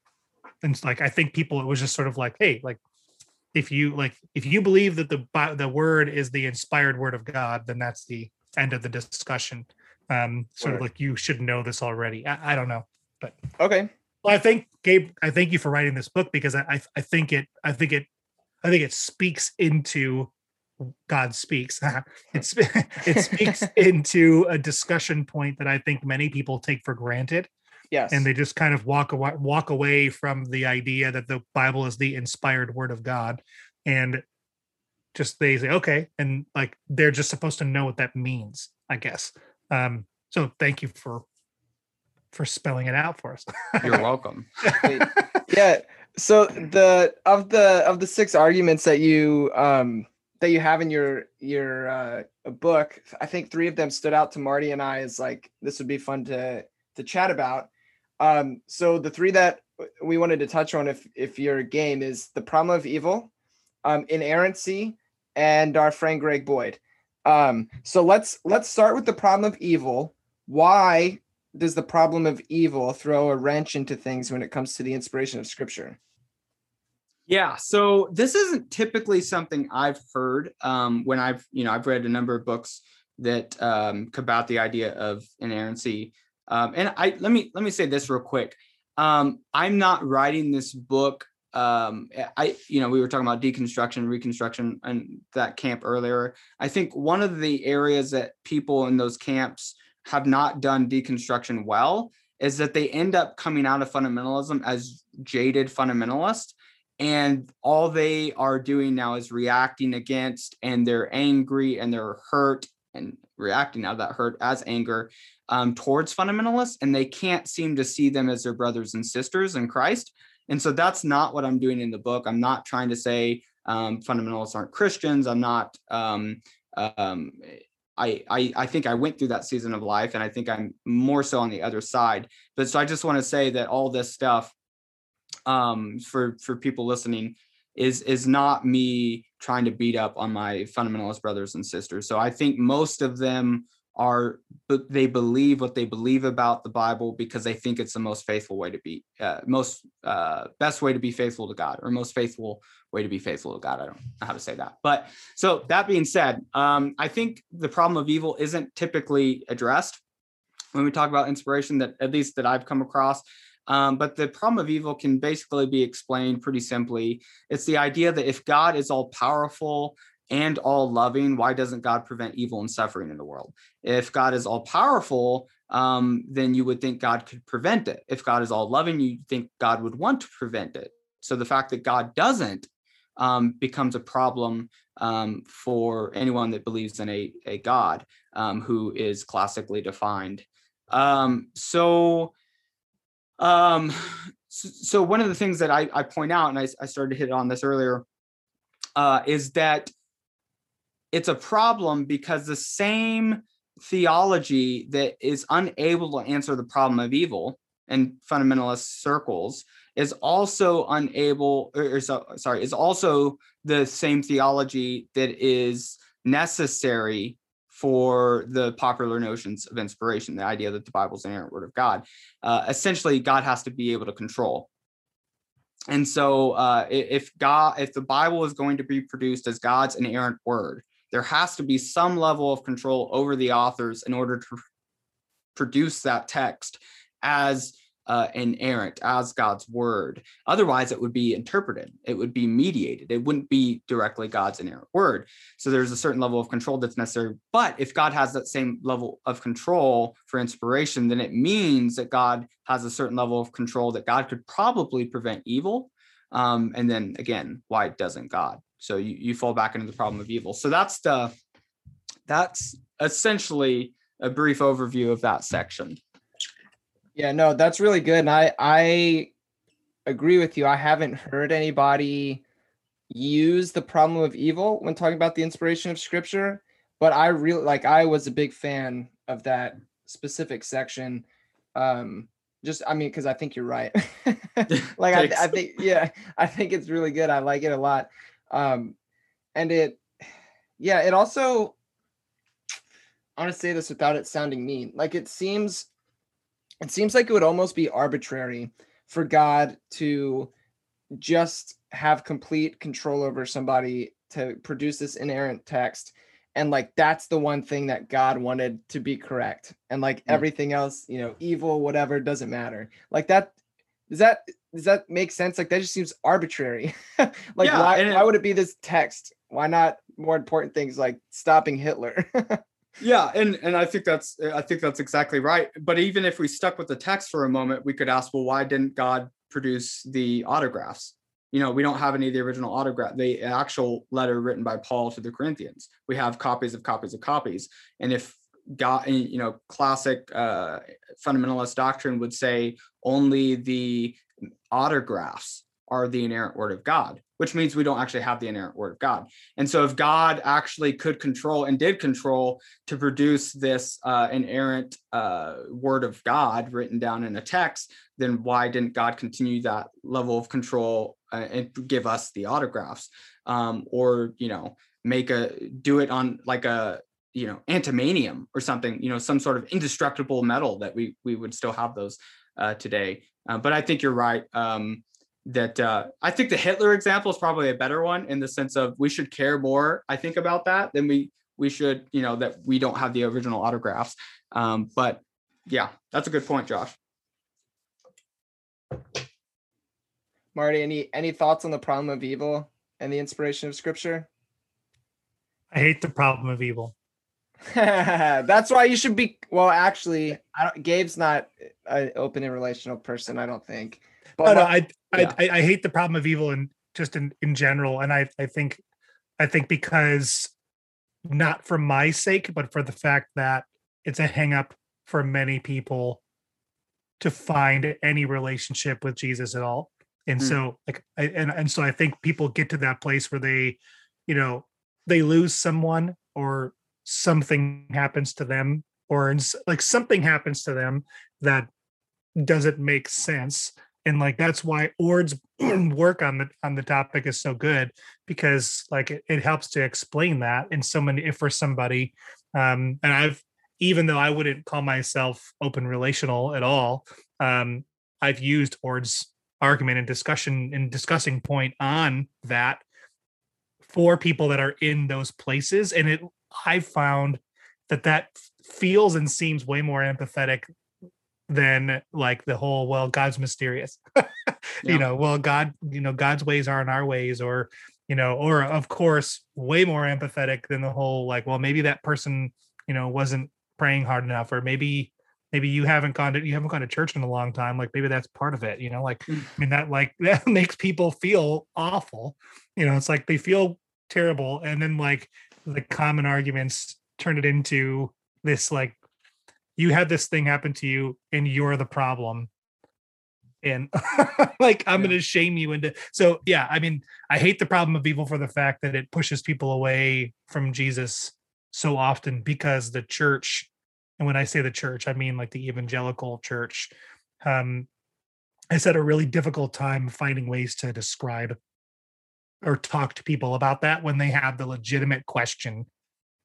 Speaker 2: and like I think people it was just sort of like, hey, like if you like if you believe that the the word is the inspired word of God, then that's the end of the discussion. Um, sort of like you should know this already. I, I don't know.
Speaker 1: But okay.
Speaker 2: Well, I think Gabe, I thank you for writing this book because I, I I think it I think it I think it speaks into God speaks. it's it speaks into a discussion point that I think many people take for granted
Speaker 1: Yes.
Speaker 2: and they just kind of walk away walk away from the idea that the bible is the inspired word of god and just they say okay and like they're just supposed to know what that means i guess um so thank you for for spelling it out for us
Speaker 3: You're welcome.
Speaker 1: Yeah so the of the of the six arguments that you um that you have in your your uh book i think three of them stood out to marty and i as like this would be fun to to chat about um so the three that we wanted to touch on if if you're a game is the problem of evil um inerrancy and our friend greg boyd um so let's let's start with the problem of evil why does the problem of evil throw a wrench into things when it comes to the inspiration of scripture?
Speaker 3: Yeah, so this isn't typically something I've heard um, when I've you know I've read a number of books that um, about the idea of inerrancy. Um, and I let me let me say this real quick. Um, I'm not writing this book. Um, I you know we were talking about deconstruction, reconstruction, and that camp earlier. I think one of the areas that people in those camps have not done deconstruction well is that they end up coming out of fundamentalism as jaded fundamentalists and all they are doing now is reacting against and they're angry and they're hurt and reacting out of that hurt as anger um, towards fundamentalists and they can't seem to see them as their brothers and sisters in christ and so that's not what i'm doing in the book i'm not trying to say um, fundamentalists aren't christians i'm not um, um, I, I I think I went through that season of life, and I think I'm more so on the other side. But so I just want to say that all this stuff, um, for for people listening, is is not me trying to beat up on my fundamentalist brothers and sisters. So I think most of them are, but they believe what they believe about the Bible because they think it's the most faithful way to be, uh, most uh, best way to be faithful to God, or most faithful way to be faithful to God. I don't know how to say that, but so that being said, um, I think the problem of evil isn't typically addressed when we talk about inspiration that at least that I've come across. Um, but the problem of evil can basically be explained pretty simply. It's the idea that if God is all powerful and all loving, why doesn't God prevent evil and suffering in the world? If God is all powerful, um, then you would think God could prevent it. If God is all loving, you think God would want to prevent it. So the fact that God doesn't um, becomes a problem um, for anyone that believes in a, a God um, who is classically defined. Um, so, um, so, one of the things that I, I point out, and I, I, started to hit on this earlier, uh, is that it's a problem because the same theology that is unable to answer the problem of evil in fundamentalist circles is also unable or, or so, sorry is also the same theology that is necessary for the popular notions of inspiration the idea that the bible's an inerrant word of god. Uh, essentially god has to be able to control. And so uh, if god if the bible is going to be produced as god's inerrant word there has to be some level of control over the authors in order to produce that text as uh, inerrant, as God's word. Otherwise, it would be interpreted, it would be mediated, it wouldn't be directly God's inerrant word. So there's a certain level of control that's necessary. But if God has that same level of control for inspiration, then it means that God has a certain level of control that God could probably prevent evil. Um, and then again, why doesn't God? So you, you fall back into the problem of evil. So that's the that's essentially a brief overview of that section.
Speaker 1: Yeah, no, that's really good. And I I agree with you. I haven't heard anybody use the problem of evil when talking about the inspiration of scripture, but I really like I was a big fan of that specific section. Um just I mean, because I think you're right. like I, I think yeah, I think it's really good. I like it a lot. Um, and it, yeah, it also, I want to say this without it sounding mean. Like it seems, it seems like it would almost be arbitrary for God to just have complete control over somebody to produce this inerrant text and like that's the one thing that god wanted to be correct and like everything else you know evil whatever doesn't matter like that is that does that make sense? Like that just seems arbitrary. like yeah, why, why would it be this text? Why not more important things like stopping Hitler?
Speaker 3: yeah, and and I think that's I think that's exactly right. But even if we stuck with the text for a moment, we could ask, well, why didn't God produce the autographs? You know, we don't have any of the original autograph, the actual letter written by Paul to the Corinthians. We have copies of copies of copies. And if God, you know, classic uh, fundamentalist doctrine would say only the autographs are the inerrant word of God, which means we don't actually have the inerrant word of God. And so, if God actually could control and did control to produce this uh, inerrant uh, word of God written down in a text, then why didn't God continue that level of control uh, and give us the autographs, um, or you know, make a do it on like a you know adamantium or something, you know, some sort of indestructible metal that we we would still have those uh, today. Uh, but I think you're right. Um, that uh, I think the Hitler example is probably a better one in the sense of we should care more. I think about that than we we should. You know that we don't have the original autographs. Um, but yeah, that's a good point, Josh.
Speaker 1: Marty, any any thoughts on the problem of evil and the inspiration of Scripture?
Speaker 2: I hate the problem of evil.
Speaker 1: That's why you should be. Well, actually, I don't. Gabe's not an open and relational person. I don't think.
Speaker 2: But no, no, I, yeah. I, I hate the problem of evil and just in in general, and I I think I think because not for my sake, but for the fact that it's a hangup for many people to find any relationship with Jesus at all. And mm. so like I, and and so I think people get to that place where they, you know, they lose someone or something happens to them or like something happens to them that doesn't make sense. And like that's why Oord's work on the on the topic is so good because like it, it helps to explain that in so many if for somebody. Um and i've even though i wouldn't call myself open relational at all um i've used Oord's argument and discussion and discussing point on that for people that are in those places. And it I found that that feels and seems way more empathetic than like the whole well god's mysterious yeah. you know well god you know god's ways aren't our ways or you know or of course way more empathetic than the whole like well maybe that person you know wasn't praying hard enough or maybe maybe you haven't gone to you haven't gone to church in a long time like maybe that's part of it you know like mm. i mean that like that makes people feel awful you know it's like they feel terrible and then like the common arguments turn it into this like you had this thing happen to you and you're the problem and like i'm yeah. going to shame you into so yeah i mean i hate the problem of evil for the fact that it pushes people away from jesus so often because the church and when i say the church i mean like the evangelical church um has had a really difficult time finding ways to describe or talk to people about that when they have the legitimate question.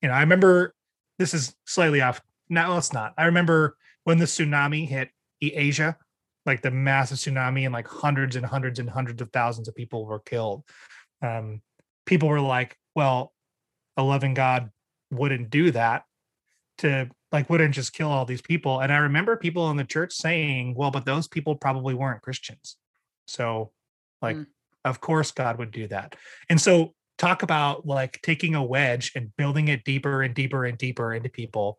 Speaker 2: You know i remember this is slightly off no it's not. I remember when the tsunami hit asia like the massive tsunami and like hundreds and hundreds and hundreds of thousands of people were killed. Um people were like well a loving god wouldn't do that to like wouldn't just kill all these people. And i remember people in the church saying well but those people probably weren't christians. So like mm. Of course god would do that. And so talk about like taking a wedge and building it deeper and deeper and deeper into people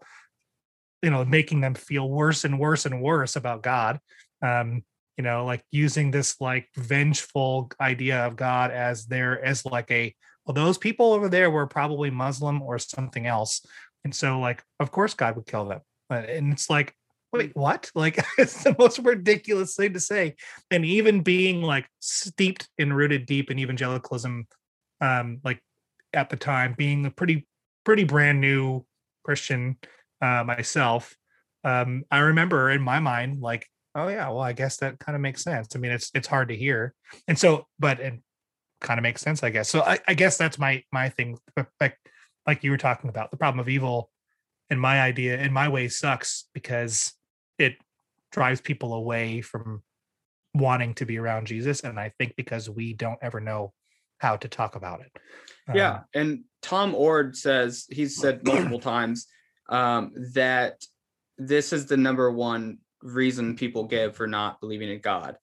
Speaker 2: you know making them feel worse and worse and worse about god um you know like using this like vengeful idea of god as there as like a well those people over there were probably muslim or something else. And so like of course god would kill them. And it's like wait what? Like it's the most ridiculous thing to say. And even being like steeped and rooted deep in evangelicalism um like at the time being a pretty pretty brand new christian uh myself um i remember in my mind like oh yeah well i guess that kind of makes sense. I mean it's it's hard to hear. And so but it kind of makes sense i guess. So i, I guess that's my my thing. Like like you were talking about the problem of evil and my idea in my way sucks because it drives people away from wanting to be around jesus and i think because we don't ever know how to talk about it
Speaker 3: yeah um, and tom Oord says he's said multiple times um, that this is the number one reason people give for not believing in God.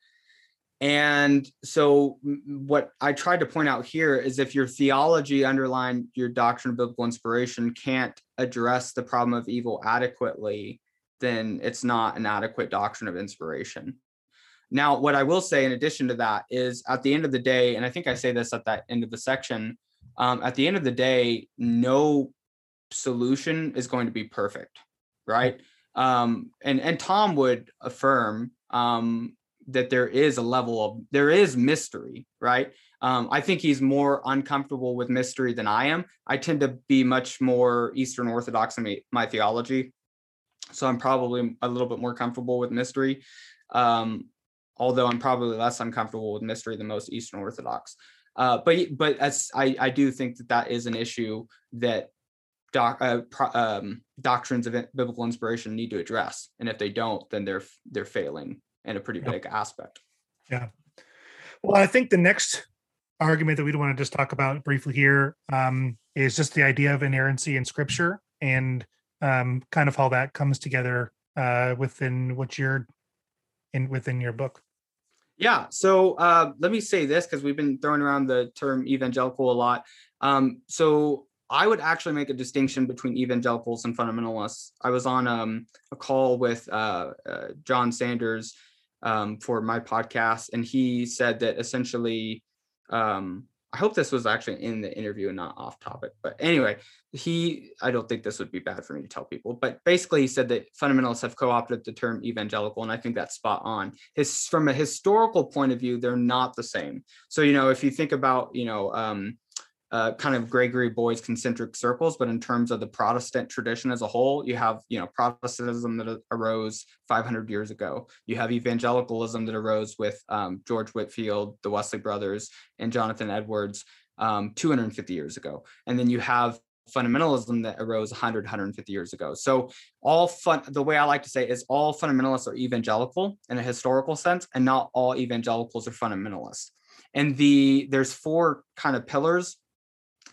Speaker 3: And so, what I tried to point out here is if your theology underlying your doctrine of biblical inspiration can't address the problem of evil adequately, then it's not an adequate doctrine of inspiration. Now, what I will say in addition to that is at the end of the day, and I think I say this at that end of the section, um, at the end of the day, no solution is going to be perfect, right? um, and and Tom would affirm um, that there is a level of there is mystery, right? Um, I think he's more uncomfortable with mystery than I am. I tend to be much more Eastern Orthodox in my, my theology, so I'm probably a little bit more comfortable with mystery. Um, although I'm probably less uncomfortable with mystery than most Eastern Orthodox. Uh, but but as I, I do think that that is an issue that doc, uh, pro, um, doctrines of biblical inspiration need to address, and if they don't, then they're they're failing in a pretty big aspect.
Speaker 2: Yeah. Well, I think the next argument that we want to just talk about briefly here um, is just the idea of inerrancy in Scripture and um, kind of how that comes together uh, within what you're in within your book.
Speaker 3: Yeah. So uh, let me say this because we've been throwing around the term evangelical a lot. Um, so I would actually make a distinction between evangelicals and fundamentalists. I was on um, a call with uh, uh, John Sanders um, for my podcast, and he said that essentially, um, I hope this was actually in the interview and not off topic. But anyway, he, I don't think this would be bad for me to tell people, but basically, he said that fundamentalists have co opted the term evangelical, and I think that's spot on. His, from a historical point of view, they're not the same. So, you know, if you think about, you know, um, uh, kind of Gregory Boyd's concentric circles, but in terms of the Protestant tradition as a whole, you have you know Protestantism that arose 500 years ago. You have evangelicalism that arose with um, George Whitefield, the Wesley brothers, and Jonathan Edwards um, 250 years ago, and then you have fundamentalism that arose 100 150 years ago. So all fun the way i like to say is all fundamentalists are evangelical in a historical sense and not all evangelicals are fundamentalists. And the there's four kind of pillars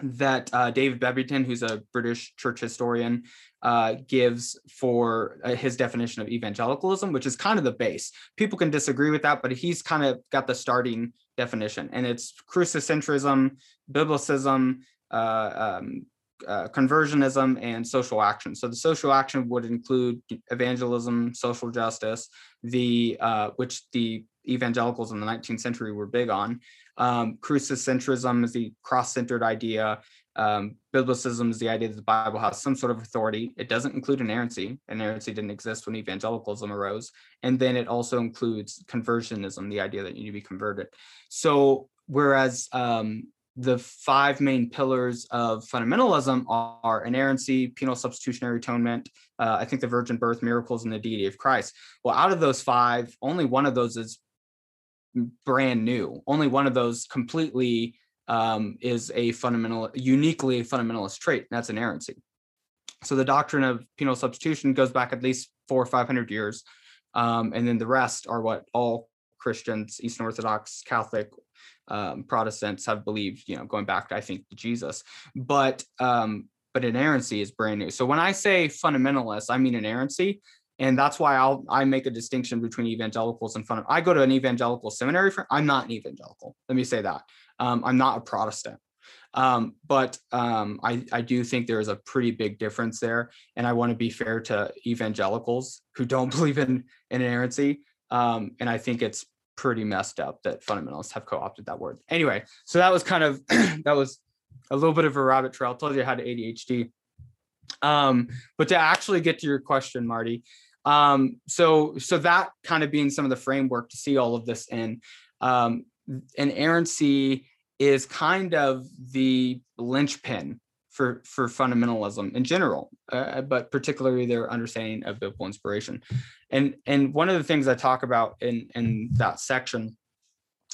Speaker 3: that uh, David Bebbington, who's a British church historian, uh, gives for uh, his definition of evangelicalism, which is kind of the base. People can disagree with that, but he's kind of got the starting definition, and it's crucicentrism, biblicism, uh, um, uh, conversionism, and social action. So the social action would include evangelism, social justice, the uh, which the evangelicals in the 19th century were big on. Um, crucicentrism is the cross-centered idea. Um, biblicism is the idea that the Bible has some sort of authority. It doesn't include inerrancy. Inerrancy didn't exist when evangelicalism arose. And then it also includes conversionism, the idea that you need to be converted. So whereas um, the five main pillars of fundamentalism are inerrancy, penal substitutionary atonement, uh, I think the virgin birth, miracles, and the deity of Christ. Well, out of those five, only one of those is brand new. Only one of those completely um, is a fundamental, uniquely fundamentalist trait. that's inerrancy. So the doctrine of penal substitution goes back at least four or five hundred years, um, and then the rest are what all Christians, Eastern Orthodox, Catholic, um, Protestants have believed. You know, going back, I think, to Jesus. But um, but inerrancy is brand new. So when I say fundamentalist, I mean inerrancy and that's why I'll I make a distinction between evangelicals and fun. I go to an evangelical seminary for. I'm not an evangelical. Let me say that. Um, I'm not a Protestant. Um, but um, I, I do think there is a pretty big difference there, and I want to be fair to evangelicals who don't believe in, in inerrancy. Um, and I think it's pretty messed up that fundamentalists have co-opted that word. Anyway, so that was kind of that was a little bit of a rabbit trail. I told you I had ADHD. Um, but to actually get to your question, Marty, um, so so that kind of being some of the framework to see all of this in. Um, inerrancy is kind of the linchpin for for fundamentalism in general, uh, but particularly their understanding of biblical inspiration. And and one of the things I talk about in in that section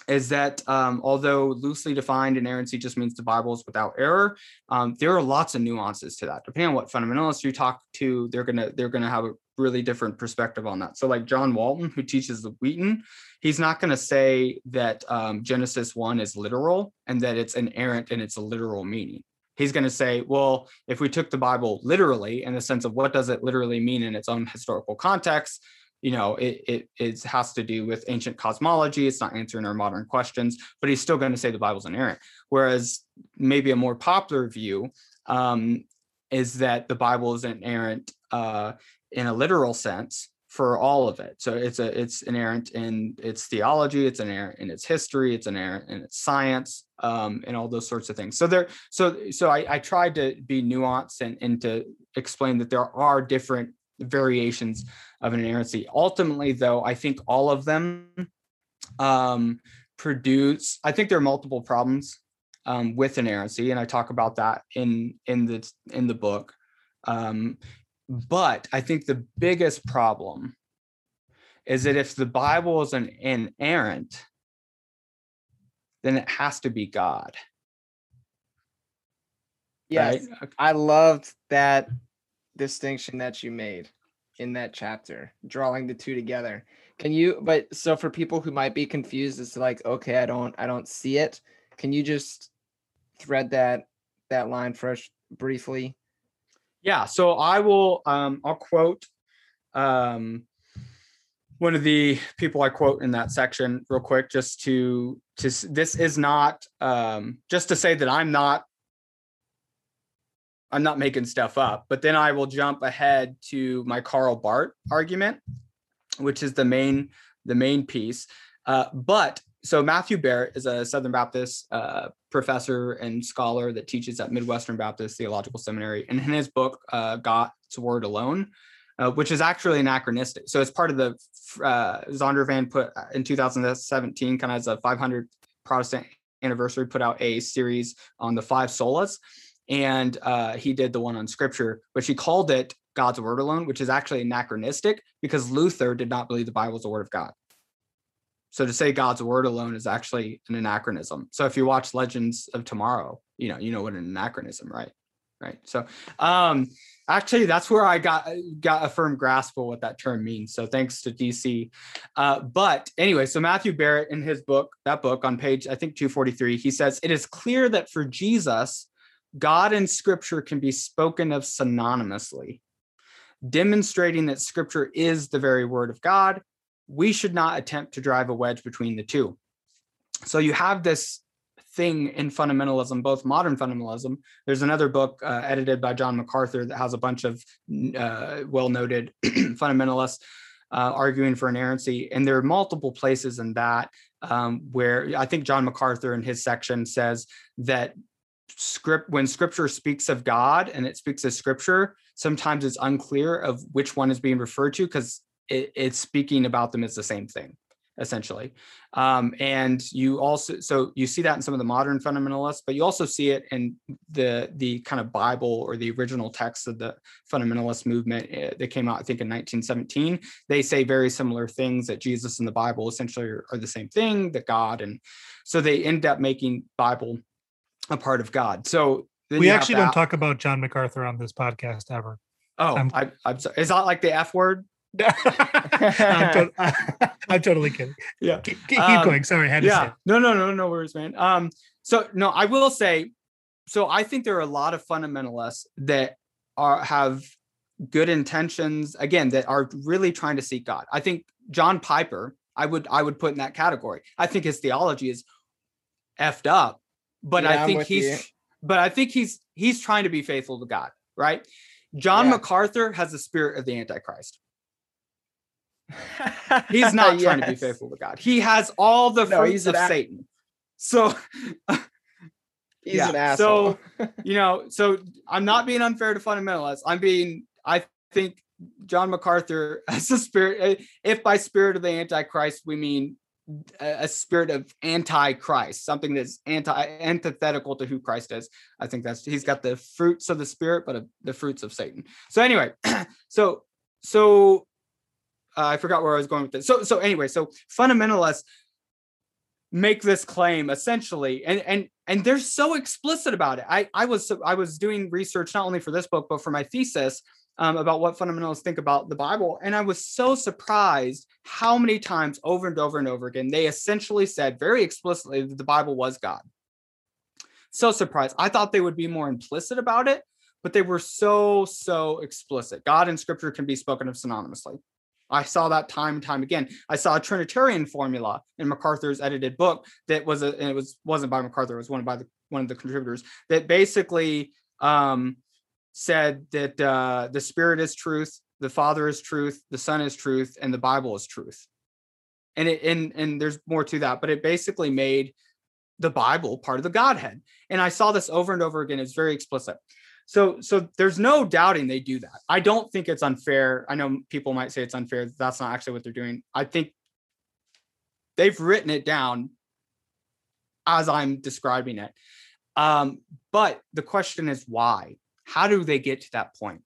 Speaker 3: is that um, although loosely defined inerrancy just means the Bible is without error, um, there are lots of nuances to that. Depending on what fundamentalists you talk to, they're gonna they're gonna have a really different perspective on that. So, like John Walton, who teaches the Wheaton, he's not gonna say that um, Genesis one is literal and that it's inerrant and it's a literal meaning. He's going to say, well, if we took the Bible literally in the sense of what does it literally mean in its own historical context, you know, it, it, it has to do with ancient cosmology. It's not answering our modern questions, but he's still going to say the Bible's inerrant. Whereas maybe a more popular view um, is that the Bible is inerrant uh, in a literal sense for all of it. So it's a it's inerrant in its theology, it's inerrant in its history, it's inerrant in its science, um, and all those sorts of things. So there, so so I, I tried to be nuanced and, and to explain that there are different variations of an inerrancy. Ultimately, though, I think all of them um, produce. I think there are multiple problems um, with inerrancy, and I talk about that in in the in the book. Um, but I think the biggest problem is that if the Bible is an inerrant, then it has to be God.
Speaker 1: Yes, right? I loved that distinction that you made in that chapter, drawing the two together. Can you but so for people who might be confused to like, okay, I don't I don't see it, can you just thread that that line for us briefly?
Speaker 3: Yeah, so I will um I'll quote um one of the people I quote in that section real quick just to to this is not um just to say that I'm not I'm not making stuff up. But then I will jump ahead to my Karl Barth argument, which is the main the main piece. Uh, but so Matthew Barrett is a Southern Baptist uh, professor and scholar that teaches at Midwestern Baptist Theological Seminary, and in his book uh, God's Word Alone, uh, which is actually anachronistic. So it's part of the uh, Zondervan put uh, in 2017, kind of as a 500 Protestant anniversary, put out a series on the five solas and uh, he did the one on scripture, which he called it God's word alone, which is actually anachronistic because Luther did not believe the Bible was the word of God. So to say God's word alone is actually an anachronism. So if you watch Legends of Tomorrow, you know you know what an anachronism, right? Right. So um, actually, that's where I got got a firm grasp of what that term means. So thanks to DC. Uh, but anyway, so Matthew Barrett in his book, that book on page I think 243, he says it is clear that for Jesus God and scripture can be spoken of synonymously, demonstrating that scripture is the very word of God. We should not attempt to drive a wedge between the two. So you have this thing in fundamentalism, both modern fundamentalism. There's another book uh, edited by John MacArthur that has a bunch of uh, well noted fundamentalists uh, arguing for inerrancy. And there are multiple places in that um, where I think John MacArthur in his section says that script when scripture speaks of God and it speaks of scripture, sometimes it's unclear of which one is being referred to because it, it's speaking about them as the same thing essentially. Um, and you also so you see that in some of the modern fundamentalists, but you also see it in the the kind of Bible or the original text of the fundamentalist movement uh, that came out, I think, in 1917. They say very similar things that Jesus and the Bible essentially are, are the same thing, that God, and so they end up making Bible a part of God. So
Speaker 2: we actually don't talk about John MacArthur on this podcast ever.
Speaker 3: Oh, I'm, I, am sorry. Is that like the F word?
Speaker 2: I'm, to- I'm, totally kidding.
Speaker 3: Yeah.
Speaker 2: Keep, keep um, going. Sorry, I had
Speaker 3: yeah. No, no, no, no worries, man. Um, so no, I will say, so I think there are a lot of fundamentalists that are have good intentions, again, that are really trying to seek God. I think John Piper, I would I would put in that category. I think his theology is effed up, but yeah, I think he's you. but I think he's he's trying to be faithful to God, right? John yeah. MacArthur has the spirit of the Antichrist. He's not yes. trying to be faithful to God. He has all the no, fruits of Satan. So
Speaker 1: he's yeah. an asshole.
Speaker 3: So you know, so I'm not being unfair to fundamentalists. I'm being. I think John MacArthur as a spirit. Eh, if by spirit of the Antichrist we mean a spirit of anti-Christ, something that's anti antithetical to who Christ is. I think that's he's got the fruits of the spirit, but uh, the fruits of Satan. So anyway, so so uh, I forgot where I was going with this. So so anyway, so fundamentalists make this claim essentially, and and and they're so explicit about it. I I was I was doing research not only for this book but for my thesis um, about what fundamentalists think about the Bible, and I was so surprised how many times over and over and over again they essentially said very explicitly that the Bible was God. So surprised. I thought they would be more implicit about it, but they were so so explicit. God and Scripture can be spoken of synonymously. I saw that time and time again. I saw a Trinitarian formula in MacArthur's edited book that was a, and it was wasn't by MacArthur, it was one by the one of the contributors that basically um, said that uh, the Spirit is truth, the Father is truth, the Son is truth, and the Bible is truth. And it and and there's more to that, but it basically made the Bible part of the Godhead. And I saw this over and over again. It's very explicit. So so there's no doubting they do that. I don't think it's unfair. I know people might say it's unfair. That's not actually what they're doing. I think they've written it down as I'm describing it. Um, but the question is why? How do they get to that point?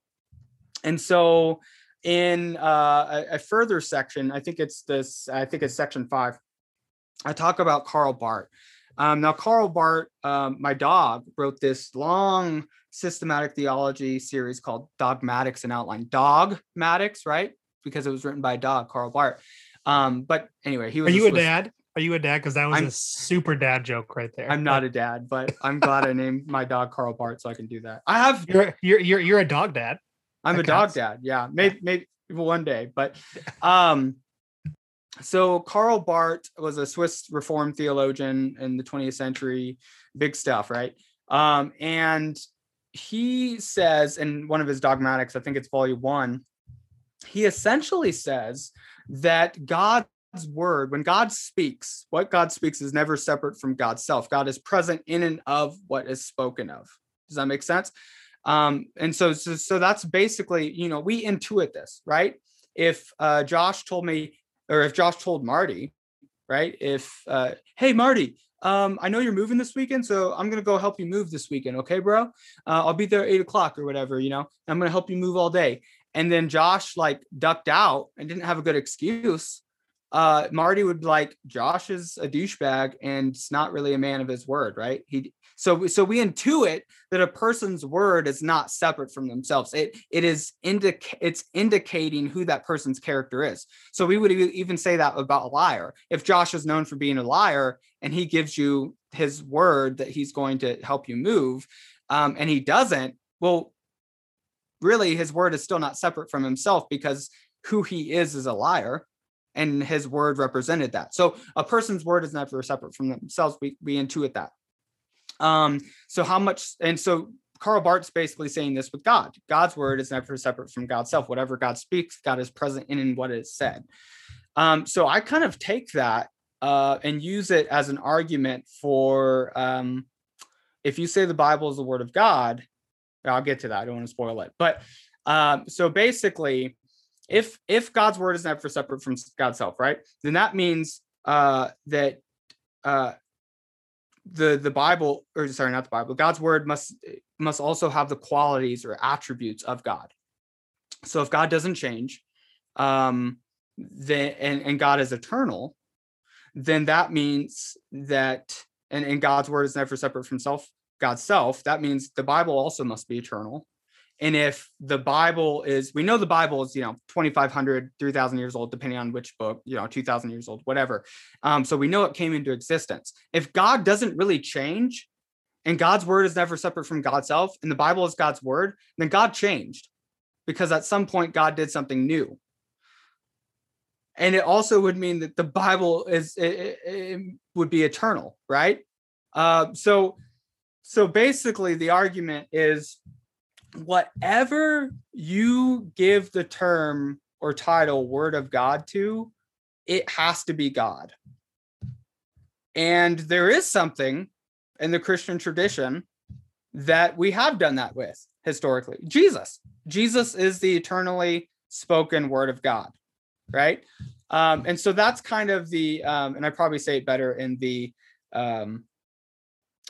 Speaker 3: And so in uh, a, a further section, I think it's this, I think it's section five, I talk about Karl Barth. Um, now, Karl Barth, um, my dog, wrote this long systematic theology series called Dogmatics in Outline. Dogmatics, right? Because it was written by a dog, Karl Barth. Um, but anyway, he was.
Speaker 2: Are you a, dad? Are you a dad? Because that was I'm, a super dad joke right there.
Speaker 3: I'm not a dad, but I'm glad I named my dog Karl Barth so I can do that. I have.
Speaker 2: You're you're you're, you're a dog dad.
Speaker 3: I'm that a counts. dog dad. Yeah, maybe maybe one day, but um. So Karl Barth was a Swiss Reformed theologian in the 20th century, big stuff, right? Um, and he says in one of his dogmatics, I think it's volume one, he essentially says that God's word, when God speaks, what God speaks is never separate from God's self. God is present in and of what is spoken of. Does that make sense? Um, and so, so, so that's basically, you know, we intuit this, right? If uh, Josh told me, or if Josh told Marty, right? If, uh, hey, Marty, um, I know you're moving this weekend, so I'm gonna go help you move this weekend, okay, bro? Uh, I'll be there eight o'clock or whatever, you know. I'm gonna help you move all day. And then Josh like ducked out and didn't have a good excuse. Uh, Marty would like Josh is a douchebag and it's not really a man of his word, right? He so so we intuit that a person's word is not separate from themselves. It it is indic it's indicating who that person's character is. So we would even say that about a liar. If Josh is known for being a liar and he gives you his word that he's going to help you move, um, and he doesn't, well, really his word is still not separate from himself because who he is is a liar and his word represented that. So a person's word is never separate from themselves. We, we intuit that. Um, so how much, and so Karl Barth's basically saying this with God. God's word is never separate from God's self. Whatever God speaks, God is present in, what is said. Um, so I kind of take that uh, and use it as an argument for um, if you say the Bible is the word of God, I'll get to that. I don't want to spoil it. But um, so basically, if if God's word is never separate from God's self, right? Then that means uh, that uh, the the Bible, or sorry, not the Bible, God's word must must also have the qualities or attributes of God. So if God doesn't change, um, then and, and God is eternal, then that means that and, and God's word is never separate from self, God's self. That means the Bible also must be eternal. And if the Bible is, we know the Bible is, you know, 2,500, 3,000 years old, depending on which book, you know, 2,000 years old, whatever. Um, so we know it came into existence. If God doesn't really change and God's word is never separate from God's self and the Bible is God's word, then God changed because at some point God did something new. And it also would mean that the Bible is, it, it would be eternal, right? Uh, so, so basically the argument is whatever you give the term or title word of God to, it has to be God. And there is something in the Christian tradition that we have done that with historically. Jesus. Jesus is the eternally spoken word of God, right? Um, and so that's kind of the, um, and I probably say it better in the um,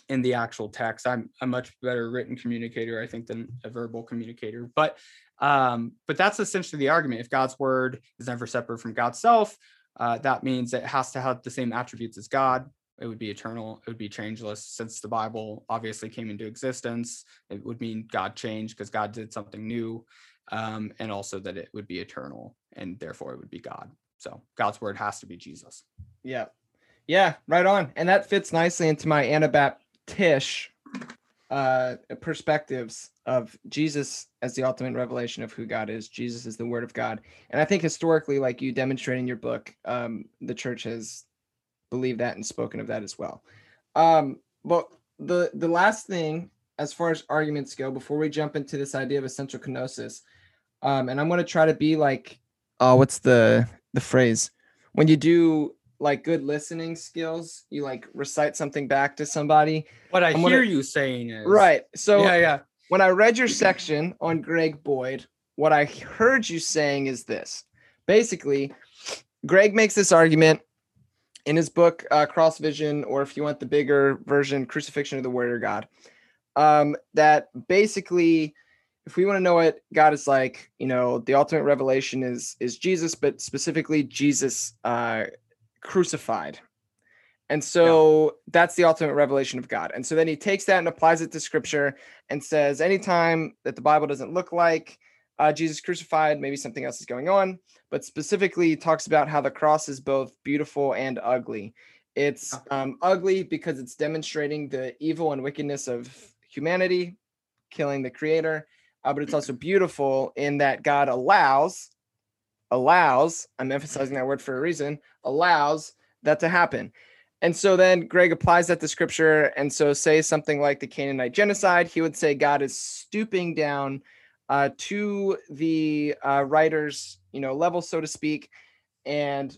Speaker 3: in the actual text. I'm a much better written communicator, I think, than a verbal communicator. But um, but that's essentially the argument. If God's word is never separate from God's self, uh, that means it has to have the same attributes as God. It would be eternal. It would be changeless. Since the Bible obviously came into existence, it would mean God changed because God did something new, um, and also that it would be eternal, and therefore it would be God. So God's word has to be Jesus.
Speaker 1: Yeah. Yeah, right on. And that fits nicely into my Anabaptist Tish uh, perspectives of Jesus as the ultimate revelation of who God is. Jesus is the Word of God, and I think historically, like you demonstrate in your book, um, the church has believed that and spoken of that as well. Um, but the the last thing, as far as arguments go, before we jump into this idea of essential kenosis, um, and I'm going to try to be like, oh, what's the the phrase when you do like good listening skills, you like recite something back to somebody.
Speaker 3: What I
Speaker 1: I'm
Speaker 3: hear
Speaker 1: gonna-
Speaker 3: you saying is
Speaker 1: Right. So
Speaker 3: yeah, yeah.
Speaker 1: when I read your section on Greg Boyd, what I heard you saying is this. Basically, Greg makes this argument in his book uh, Cross Vision, or if you want the bigger version, Crucifixion of the Warrior God, um, that basically, if we want to know what God is like, you know, the ultimate revelation is is Jesus, but specifically Jesus uh, crucified. And so that's the ultimate revelation of God. And so then he takes that and applies it to scripture and says anytime that the Bible doesn't look like uh, Jesus crucified, maybe something else is going on, but specifically he talks about how the cross is both beautiful and ugly. It's um, ugly because it's demonstrating the evil and wickedness of humanity, killing the creator, uh, but it's also beautiful in that God allows, allows, I'm emphasizing that word for a reason, allows that to happen. And so then Greg applies that to scripture. And so, say something like the Canaanite genocide, he would say God is stooping down uh, to the uh, writer's, you know, level, so to speak. And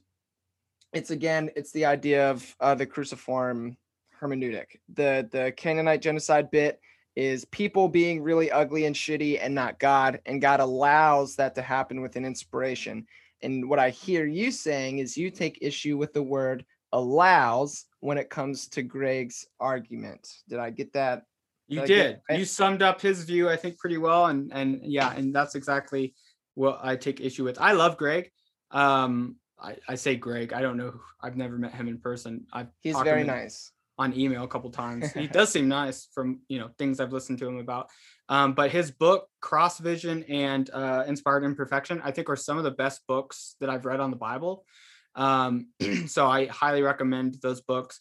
Speaker 1: it's again, it's the idea of uh, the cruciform hermeneutic. The the Canaanite genocide bit is people being really ugly and shitty, and not God. And God allows that to happen with an inspiration. And what I hear you saying is you take issue with the word allows when it comes to Greg's argument. Did I get that?
Speaker 3: You
Speaker 1: Did I
Speaker 3: did.
Speaker 1: right?
Speaker 3: You summed up his view, I think, pretty well. And and yeah, and that's exactly what I take issue with. I love Greg. Um, I, I say Greg. I don't know. I've never met him in person. I've
Speaker 1: He's very nice.
Speaker 3: On email a couple times. He does seem nice from you know things I've listened to him about. Um, but his book Cross Vision and uh, Inspired Imperfection, I think, are some of the best books that I've read on the Bible. Um, so I highly recommend those books.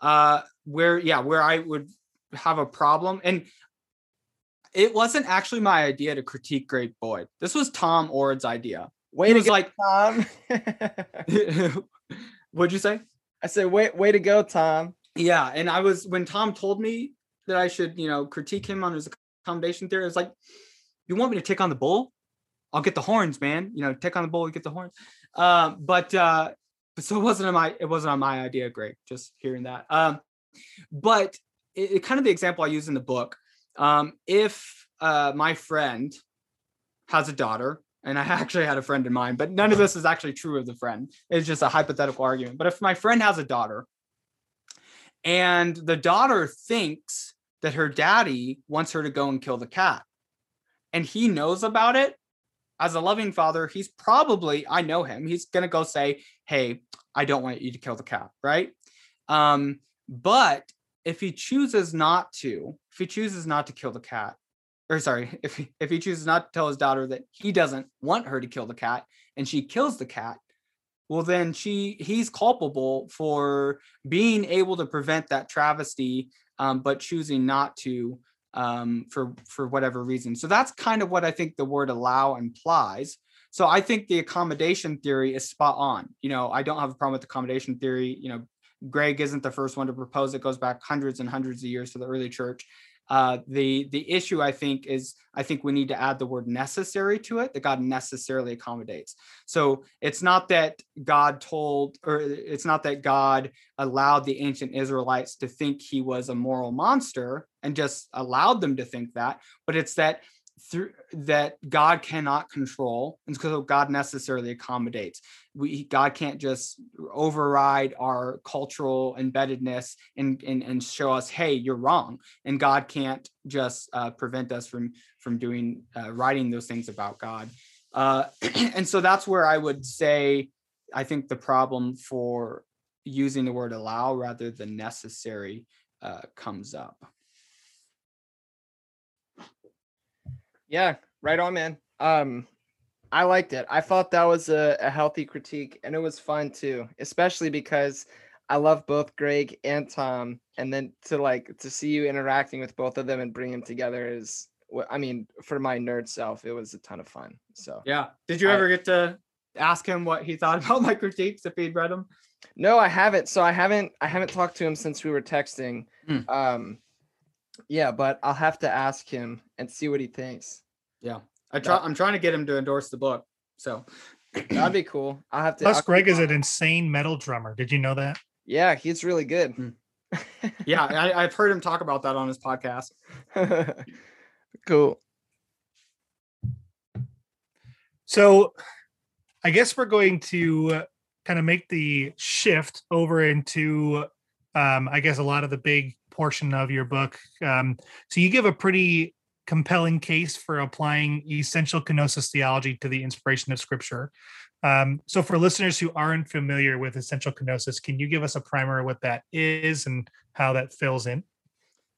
Speaker 3: Uh, where yeah, where I would have a problem, and it wasn't actually my idea to critique Greg Boyd. This was Tom Oord's idea.
Speaker 1: Way
Speaker 3: He
Speaker 1: to
Speaker 3: was
Speaker 1: go,
Speaker 3: like,
Speaker 1: Tom.
Speaker 3: what'd you say?
Speaker 1: I said, way, way to go, Tom.
Speaker 3: Yeah, and I was when Tom told me that I should, you know, critique him on his accommodation theory. I was like, "You want me to take on the bull? I'll get the horns, man. You know, take on the bull, get the horns." Um, but uh, but so it wasn't on my it wasn't on my idea. Great, just hearing that. Um, but it, it kind of the example I use in the book. Um, if uh, my friend has a daughter, and I actually had a friend in mind, but none of this is actually true of the friend. It's just a hypothetical argument. But if my friend has a daughter and the daughter thinks that her daddy wants her to go and kill the cat, and he knows about it, as a loving father, he's probably, I know him, he's going to go say, Hey, I don't want you to kill the cat. Right. Um, but if he chooses not to, if he chooses not to kill the cat, or sorry, if he, if he chooses not to tell his daughter that he doesn't want her to kill the cat and she kills the cat, well then she he's culpable for being able to prevent that travesty, um, but choosing not to um, for for whatever reason. So that's kind of what I think the word allow implies. So I think the accommodation theory is spot on. You know, I don't have a problem with accommodation theory. You know, Greg isn't the first one to propose it. Goes back hundreds and hundreds of years to the early church. Uh, the the issue I think is I think we need to add the word necessary to it that God necessarily accommodates. So it's not that God told or it's not that God allowed the ancient Israelites to think he was a moral monster and just allowed them to think that, but it's that through that God cannot control, and so God necessarily accommodates. We God can't just override our cultural embeddedness and and, and show us, hey, you're wrong, and God can't just uh, prevent us from from doing uh, writing those things about God. Uh, and so that's where I would say I think the problem for using the word allow rather than necessary uh, comes up.
Speaker 1: Yeah, right on, man. Um, I liked it. I thought that was a, a healthy critique, and it was fun too, especially because I love both Greg and Tom, and then to like to see you interacting with both of them and bring them together is, I mean, for my nerd self, it was a ton of fun. So
Speaker 3: Yeah. Did you
Speaker 1: I-
Speaker 3: ever get to ask him what he thought about my critiques if he'd read them?
Speaker 1: no, I haven't. So I haven't. I haven't talked to him since we were texting.
Speaker 3: Hmm.
Speaker 1: Um, yeah, but I'll have to ask him and see what he thinks.
Speaker 3: I try.
Speaker 1: Yeah.
Speaker 3: I'm trying to get him to endorse the book. So
Speaker 1: That'd be cool. I'll have to.
Speaker 2: Plus,
Speaker 1: I'll-
Speaker 2: Greg is an insane metal drummer. Did you know that?
Speaker 1: Yeah, he's really good.
Speaker 3: Hmm. yeah, I, I've heard him talk about that on his podcast.
Speaker 1: cool.
Speaker 2: So, I guess we're going to kind of make the shift over into, um, I guess, a lot of the big portion of your book. Um, so, you give a pretty compelling case for applying essential kenosis theology to the inspiration of Scripture. Um, so, for listeners who aren't familiar with essential kenosis, can you give us a primer of what that is and how that fills in?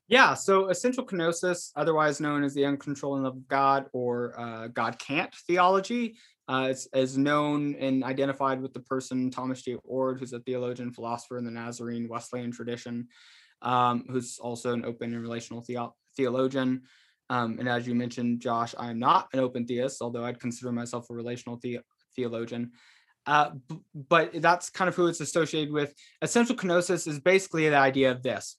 Speaker 3: Yeah, so essential kenosis, otherwise known as the uncontrolling love of God or uh, God can't theology, uh, is, is known and identified with the person Thomas J. Oord, who's a theologian, philosopher in the Nazarene Wesleyan tradition, um, who's also an open and relational theo- theologian. Um, and as you mentioned, Josh, I am not an open theist, although I'd consider myself a relational the- theologian. Uh, b- but that's kind of who it's associated with. Essential kenosis is basically the idea of this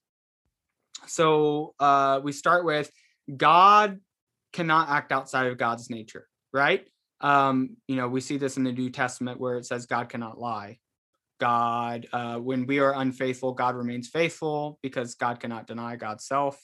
Speaker 3: so uh, we start with God cannot act outside of God's nature, right? Um, you know, we see this in the New Testament where it says God cannot lie. God, uh, when we are unfaithful, God remains faithful because God cannot deny God's self.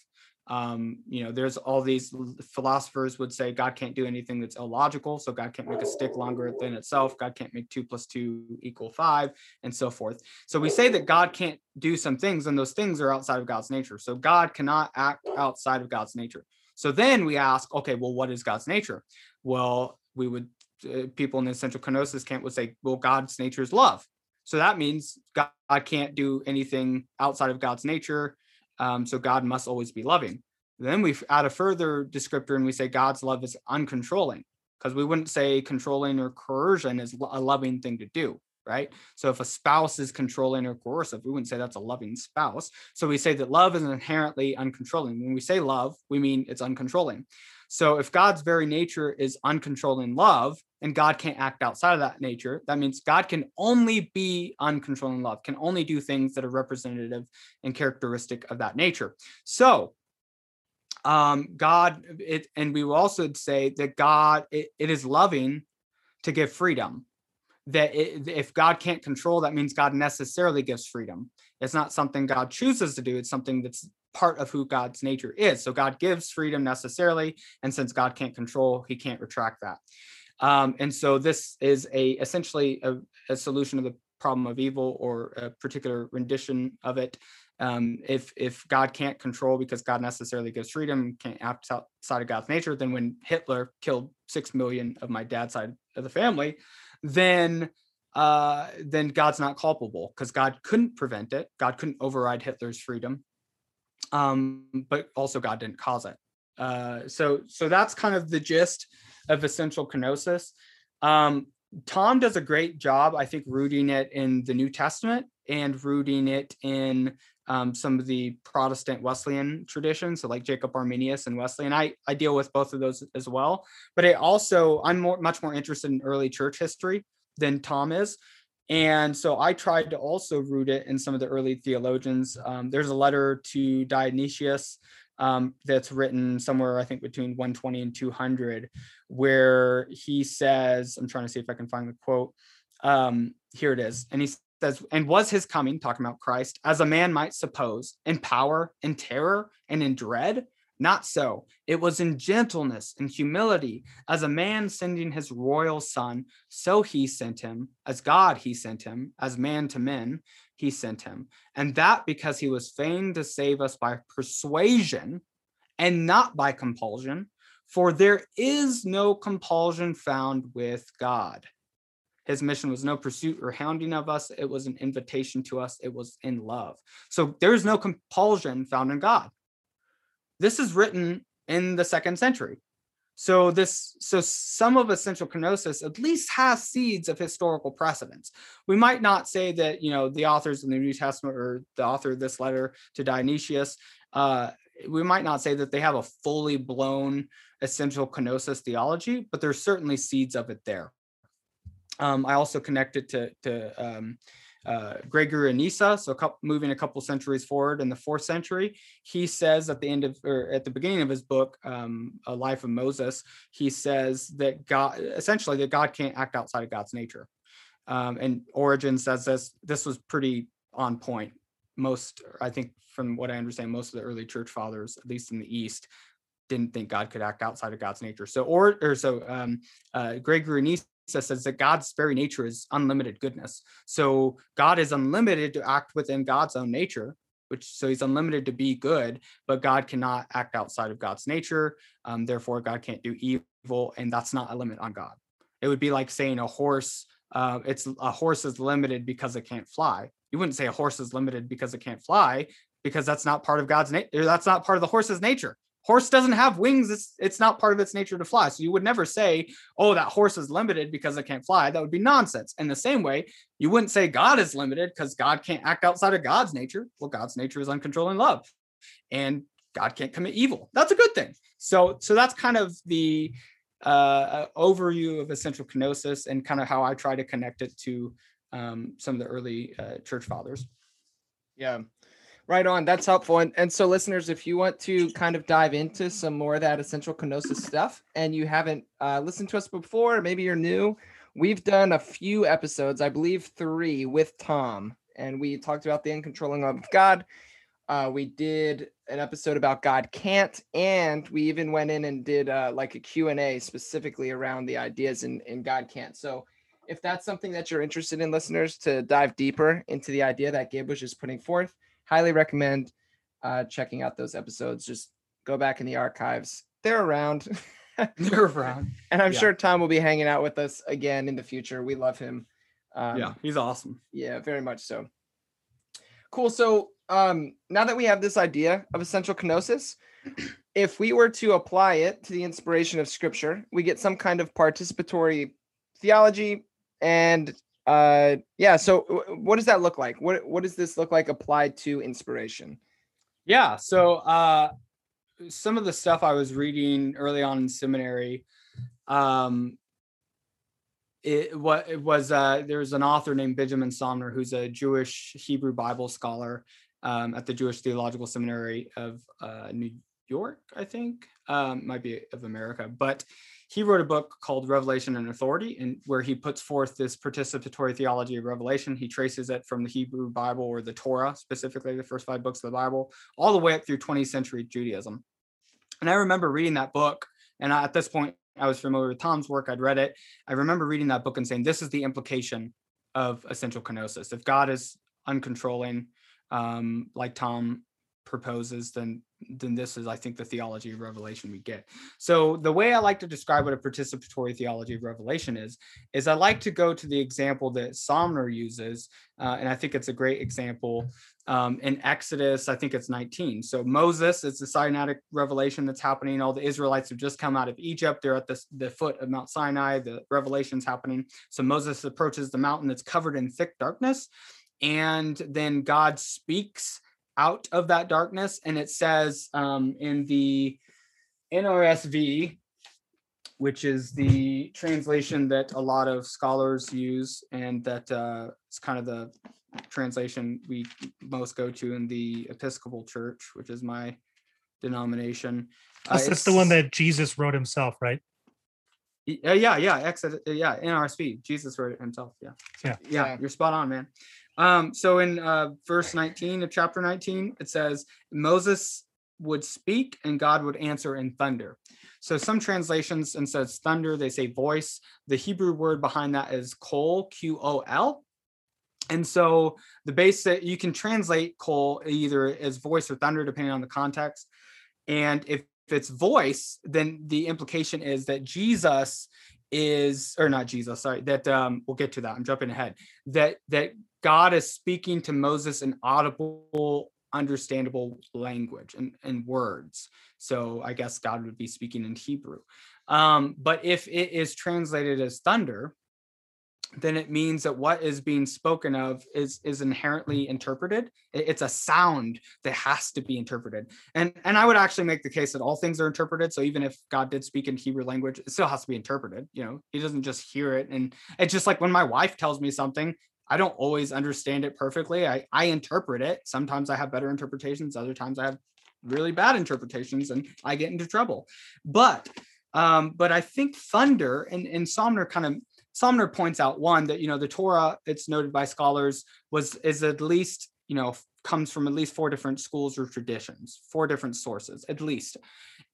Speaker 3: Um, you know, there's all these philosophers would say God can't do anything that's illogical. So God can't make a stick longer than itself. God can't make two plus two equal five, and so forth. So we say that God can't do some things, and those things are outside of God's nature. So God cannot act outside of God's nature. So then we ask, okay, well, what is God's nature? Well, we would uh, people in the essential kenosis camp would say, well, God's nature is love. So that means God can't do anything outside of God's nature. Um, so God must always be loving. Then we add a further descriptor and we say God's love is uncontrolling because we wouldn't say controlling or coercion is a loving thing to do. right? So if a spouse is controlling or coercive, we wouldn't say that's a loving spouse. So we say that love is inherently uncontrolling. When we say love, we mean it's uncontrolling. So if God's very nature is uncontrolling love and God can't act outside of that nature, that means God can only be uncontrolling love, can only do things that are representative and characteristic of that nature. So um, God, it, and we will also say that God, it, it is loving to give freedom. That if God can't control, that means God necessarily gives freedom. It's not something God chooses to do. It's something that's part of who God's nature is. So God gives freedom necessarily, and since God can't control, He can't retract that. Um, and so this is a essentially a, a solution of the problem of evil or a particular rendition of it um, if if God can't control because God necessarily gives freedom, can't act outside of God's nature, then when Hitler killed six million of my dad's side of the family, then uh, then God's not culpable because God couldn't prevent it. God couldn't override Hitler's freedom, um, but also God didn't cause it. Uh, so so that's kind of the gist of essential kenosis. Um, Tom does a great job, I think, rooting it in the New Testament and rooting it in um, some of the Protestant Wesleyan traditions, so like Jacob Arminius and Wesley, and I I deal with both of those as well. But I also I'm more much more interested in early church history than Tom is, and so I tried to also root it in some of the early theologians. Um, there's a letter to Dionysius um, that's written somewhere I think between 120 and 200, where he says I'm trying to see if I can find the quote. Um, here it is, and he says, and was his coming, talking about Christ, as a man might suppose, in power, in terror, and in dread? Not so. It was in gentleness and humility, as a man sending his royal son, so he sent him, as God he sent him, as man to men he sent him. And that because he was fain to save us by persuasion and not by compulsion, for there is no compulsion found with God. His mission was no pursuit or hounding of us. It was an invitation to us. It was in love. So there's no compulsion found in God. This is written in the second century. So this, so some of essential kenosis at least has seeds of historical precedence. We might not say that you know the authors in the New Testament or the author of this letter to Dionysius. Uh, we might not say that they have a fully blown essential kenosis theology, but there's certainly seeds of it there. Um, I also connect it to, to um, uh, Gregory of Nyssa, so a couple, moving a couple centuries forward in the fourth century, he says at the end of or at the beginning of his book, um, A Life of Moses, he says that God essentially that God can't act outside of God's nature. Um, and Origen says this. This was pretty on point. Most, I think, from what I understand, most of the early church fathers, at least in the East, didn't think God could act outside of God's nature. So, or, or so um, uh, Gregory Nyssa says that God's very nature is unlimited goodness. So God is unlimited to act within God's own nature, which so he's unlimited to be good, but God cannot act outside of God's nature. Um, therefore, God can't do evil, and that's not a limit on God. It would be like saying a horse. Uh, it's a horse is limited because it can't fly. You wouldn't say a horse is limited because it can't fly, because that's not part of God's nature. That's not part of the horse's nature horse doesn't have wings it's it's not part of its nature to fly. So you would never say oh that horse is limited because it can't fly. That would be nonsense. In the same way you wouldn't say god is limited because god can't act outside of god's nature. Well god's nature is uncontrolling love and god can't commit evil. That's a good thing. So so that's kind of the uh, overview of essential kenosis and kind of how i try to connect it to um, some of the early uh, church fathers.
Speaker 1: Yeah Right on. That's helpful. And, and so, listeners, if you want to kind of dive into some more of that essential kenosis stuff and you haven't uh, listened to us before, maybe you're new, we've done a few episodes, I believe three with Tom, and we talked about the uncontrolling love of God. Uh, we did an episode about God can't, and we even went in and did uh, like a Q&A specifically around the ideas in, in God can't. So if that's something that you're interested in, listeners, to dive deeper into the idea that Gabe was just putting forth, highly recommend uh, checking out those episodes. Just go back in the archives; they're around.
Speaker 3: they're around,
Speaker 1: and I'm yeah. sure Tom will be hanging out with us again in the future. We love him.
Speaker 3: Um, yeah, he's awesome.
Speaker 1: Yeah, very much so. Cool. So um, now that we have this idea of essential kenosis, if we were to apply it to the inspiration of Scripture, we get some kind of participatory theology and uh, yeah. So, what does that look like? What What does this look like applied to inspiration?
Speaker 3: Yeah. So, uh, some of the stuff I was reading early on in seminary, um, it what it was uh, there's an author named Benjamin Sommer who's a Jewish Hebrew Bible scholar um, at the Jewish Theological Seminary of uh, New York, I think, um, might be of America, but he wrote a book called Revelation and Authority, and where he puts forth this participatory theology of revelation. He traces it from the Hebrew Bible or the Torah, specifically the first five books of the Bible, all the way up through 20th century Judaism. And I remember reading that book, and I, at this point, I was familiar with Tom's work. I'd read it. I remember reading that book and saying, "This is the implication of essential kenosis. If God is uncontrolling, um, like Tom proposes, then then this is, I think, the theology of revelation we get. So the way I like to describe what a participatory theology of revelation is, is I like to go to the example that Sommer uses, uh, and I think it's a great example um, in Exodus. I think it's 19. So Moses, it's the Sinaitic revelation that's happening. All the Israelites have just come out of Egypt. They're at the, the foot of Mount Sinai. The revelation's happening. So Moses approaches the mountain that's covered in thick darkness, and then God speaks out of that darkness. And it says um, in the NRSV, which is the translation that a lot of scholars use, and that uh, it's kind of the translation we most go to in the Episcopal Church, which is my denomination.
Speaker 2: Uh, that's the one that Jesus wrote himself, right?
Speaker 3: Uh, yeah, yeah, Exodus, yeah, NRSV. Jesus wrote it himself. Yeah.
Speaker 2: yeah,
Speaker 3: yeah, You're spot on, man. Um, so in uh, verse 19 of chapter 19, it says Moses would speak and God would answer in thunder. So some translations instead of thunder, they say voice. The Hebrew word behind that is kol, Q O L. And so the basic you can translate kol either as voice or thunder, depending on the context. And if, if it's voice, then the implication is that Jesus is or not Jesus, sorry, that um we'll get to that. I'm jumping ahead. That that God is speaking to Moses in audible, understandable language and, and words. So I guess God would be speaking in Hebrew. Um, but if it is translated as thunder, then it means that what is being spoken of is is inherently interpreted it's a sound that has to be interpreted and and i would actually make the case that all things are interpreted so even if god did speak in hebrew language it still has to be interpreted you know he doesn't just hear it and it's just like when my wife tells me something I don't always understand it perfectly. I, I interpret it. Sometimes I have better interpretations. Other times I have really bad interpretations and I get into trouble. But um, but I think thunder and, and Sommer kind of Sommer points out one that you know the Torah, it's noted by scholars, was is at least, you know, comes from at least four different schools or traditions, four different sources, at least.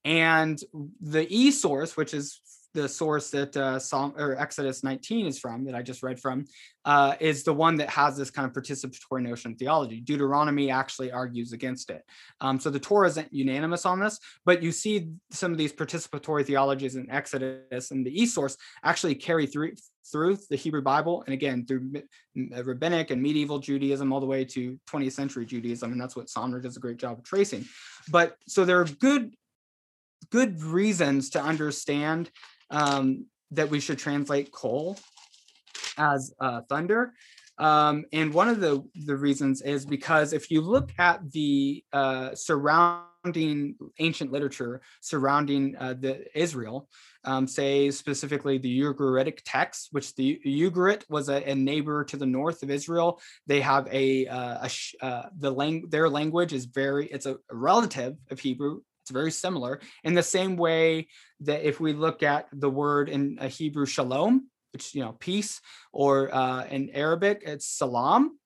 Speaker 3: And the E source, which is the source that uh, Psalm or Exodus 19 is from, that I just read from, uh, is the one that has this kind of participatory notion of theology. Deuteronomy actually argues against it. Um, so the Torah isn't unanimous on this, but you see some of these participatory theologies in Exodus and the E source actually carry through through the Hebrew Bible, and again through uh, rabbinic and medieval Judaism all the way to 20th century Judaism, and that's what Sommer does a great job of tracing. But so there are good good reasons to understand um, that we should translate kol as uh, thunder. Um, and one of the, the reasons is because if you look at the uh, surrounding ancient literature surrounding uh, the Israel, um, say specifically the Ugaritic text, which the Ugarit was a, a, neighbor to the north of Israel. They have a, uh, a uh, the lang- their language is very it's a relative of Hebrew. It's very similar in the same way that if we look at the word in a Hebrew shalom, which you know peace, or uh, in Arabic it's salam,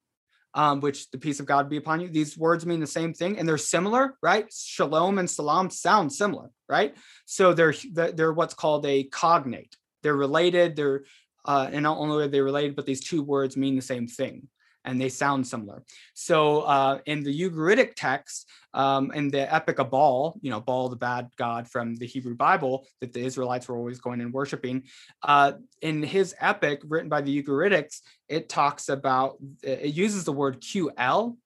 Speaker 3: um, which the peace of God be upon you. These words mean the same thing, and they're similar, right? Shalom and salam sound similar, right? So they're they're what's called a cognate. They're related. They're uh, and not only are they related, but these two words mean the same thing and they sound similar. So uh, in the Ugaritic text, um, in the epic of Baal, you know, Baal, the bad god from the Hebrew Bible that the Israelites were always going and worshiping, uh, in his epic written by the Ugaritics, it talks about, it uses the word QL,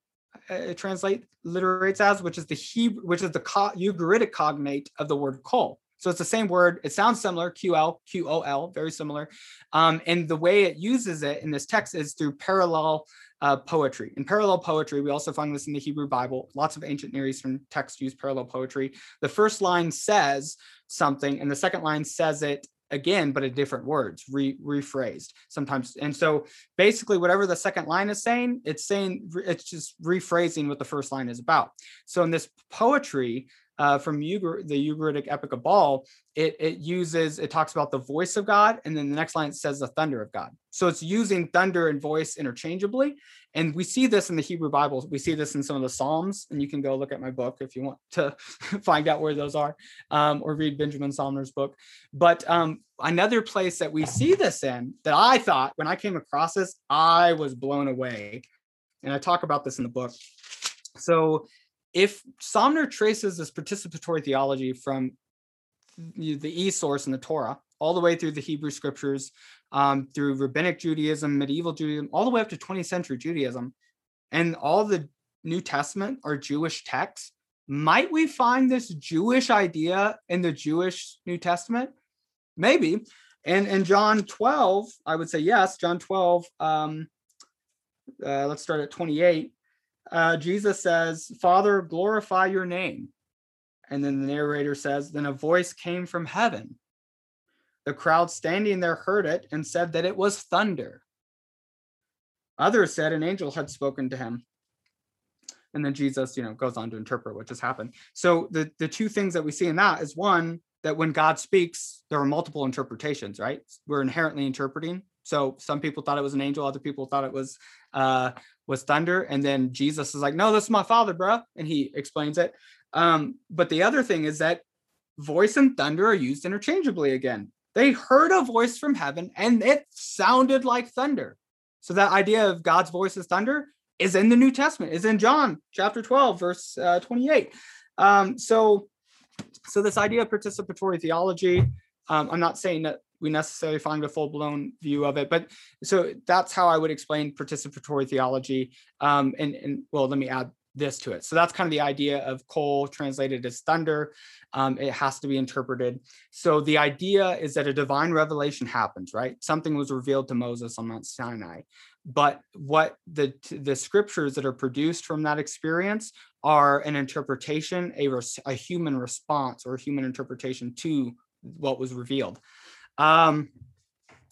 Speaker 3: uh, it translate literates as, which is the Hebrew, which is the co- Ugaritic cognate of the word kol So it's the same word. It sounds similar, QL, QOL, very similar. Um, and the way it uses it in this text is through parallel uh, poetry. In parallel poetry, we also find this in the Hebrew Bible. Lots of ancient Near Eastern texts use parallel poetry. The first line says something, and the second line says it again, but in different words, re- rephrased sometimes. And so basically, whatever the second line is saying, it's saying it's just rephrasing what the first line is about. So in this poetry, uh, from the Ugaritic Epic of Baal, it, it uses, it talks about the voice of God, and then the next line says the thunder of God. So it's using thunder and voice interchangeably. And we see this in the Hebrew Bible. We see this in some of the Psalms, and you can go look at my book if you want to find out where those are, um, or read Benjamin Sommer's book. But um, another place that we see this in that I thought when I came across this, I was blown away. And I talk about this in the book. So if Sommer traces this participatory theology from the E source in the Torah all the way through the Hebrew scriptures, um, through rabbinic Judaism, medieval Judaism, all the way up to 20th century Judaism, and all the New Testament are Jewish texts, might we find this Jewish idea in the Jewish New Testament? Maybe. And in John 12, I would say yes. John 12, um, uh, let's start at 28 uh, Jesus says, Father, glorify your name. And then the narrator says, Then a voice came from heaven. The crowd standing there heard it and said that it was thunder. Others said an angel had spoken to him. And then Jesus, you know, goes on to interpret what just happened. So the, the two things that we see in that is one, that when God speaks, there are multiple interpretations, right? We're inherently interpreting. So some people thought it was an angel, other people thought it was uh, was thunder. And then Jesus is like, no, this is my father, bro. And he explains it. Um, but the other thing is that voice and thunder are used interchangeably again. They heard a voice from heaven and it sounded like thunder. So that idea of God's voice is thunder is in the New Testament, is in John chapter 12, verse uh, 28. Um, so, so this idea of participatory theology, um, I'm not saying that we necessarily find a full blown view of it. But so that's how I would explain participatory theology. Um, and, and well, let me add this to it. So that's kind of the idea of kol translated as thunder. Um, it has to be interpreted. So the idea is that a divine revelation happens, right? Something was revealed to Moses on Mount Sinai. But what the the scriptures that are produced from that experience are an interpretation, a, a human response or a human interpretation to what was revealed. Um,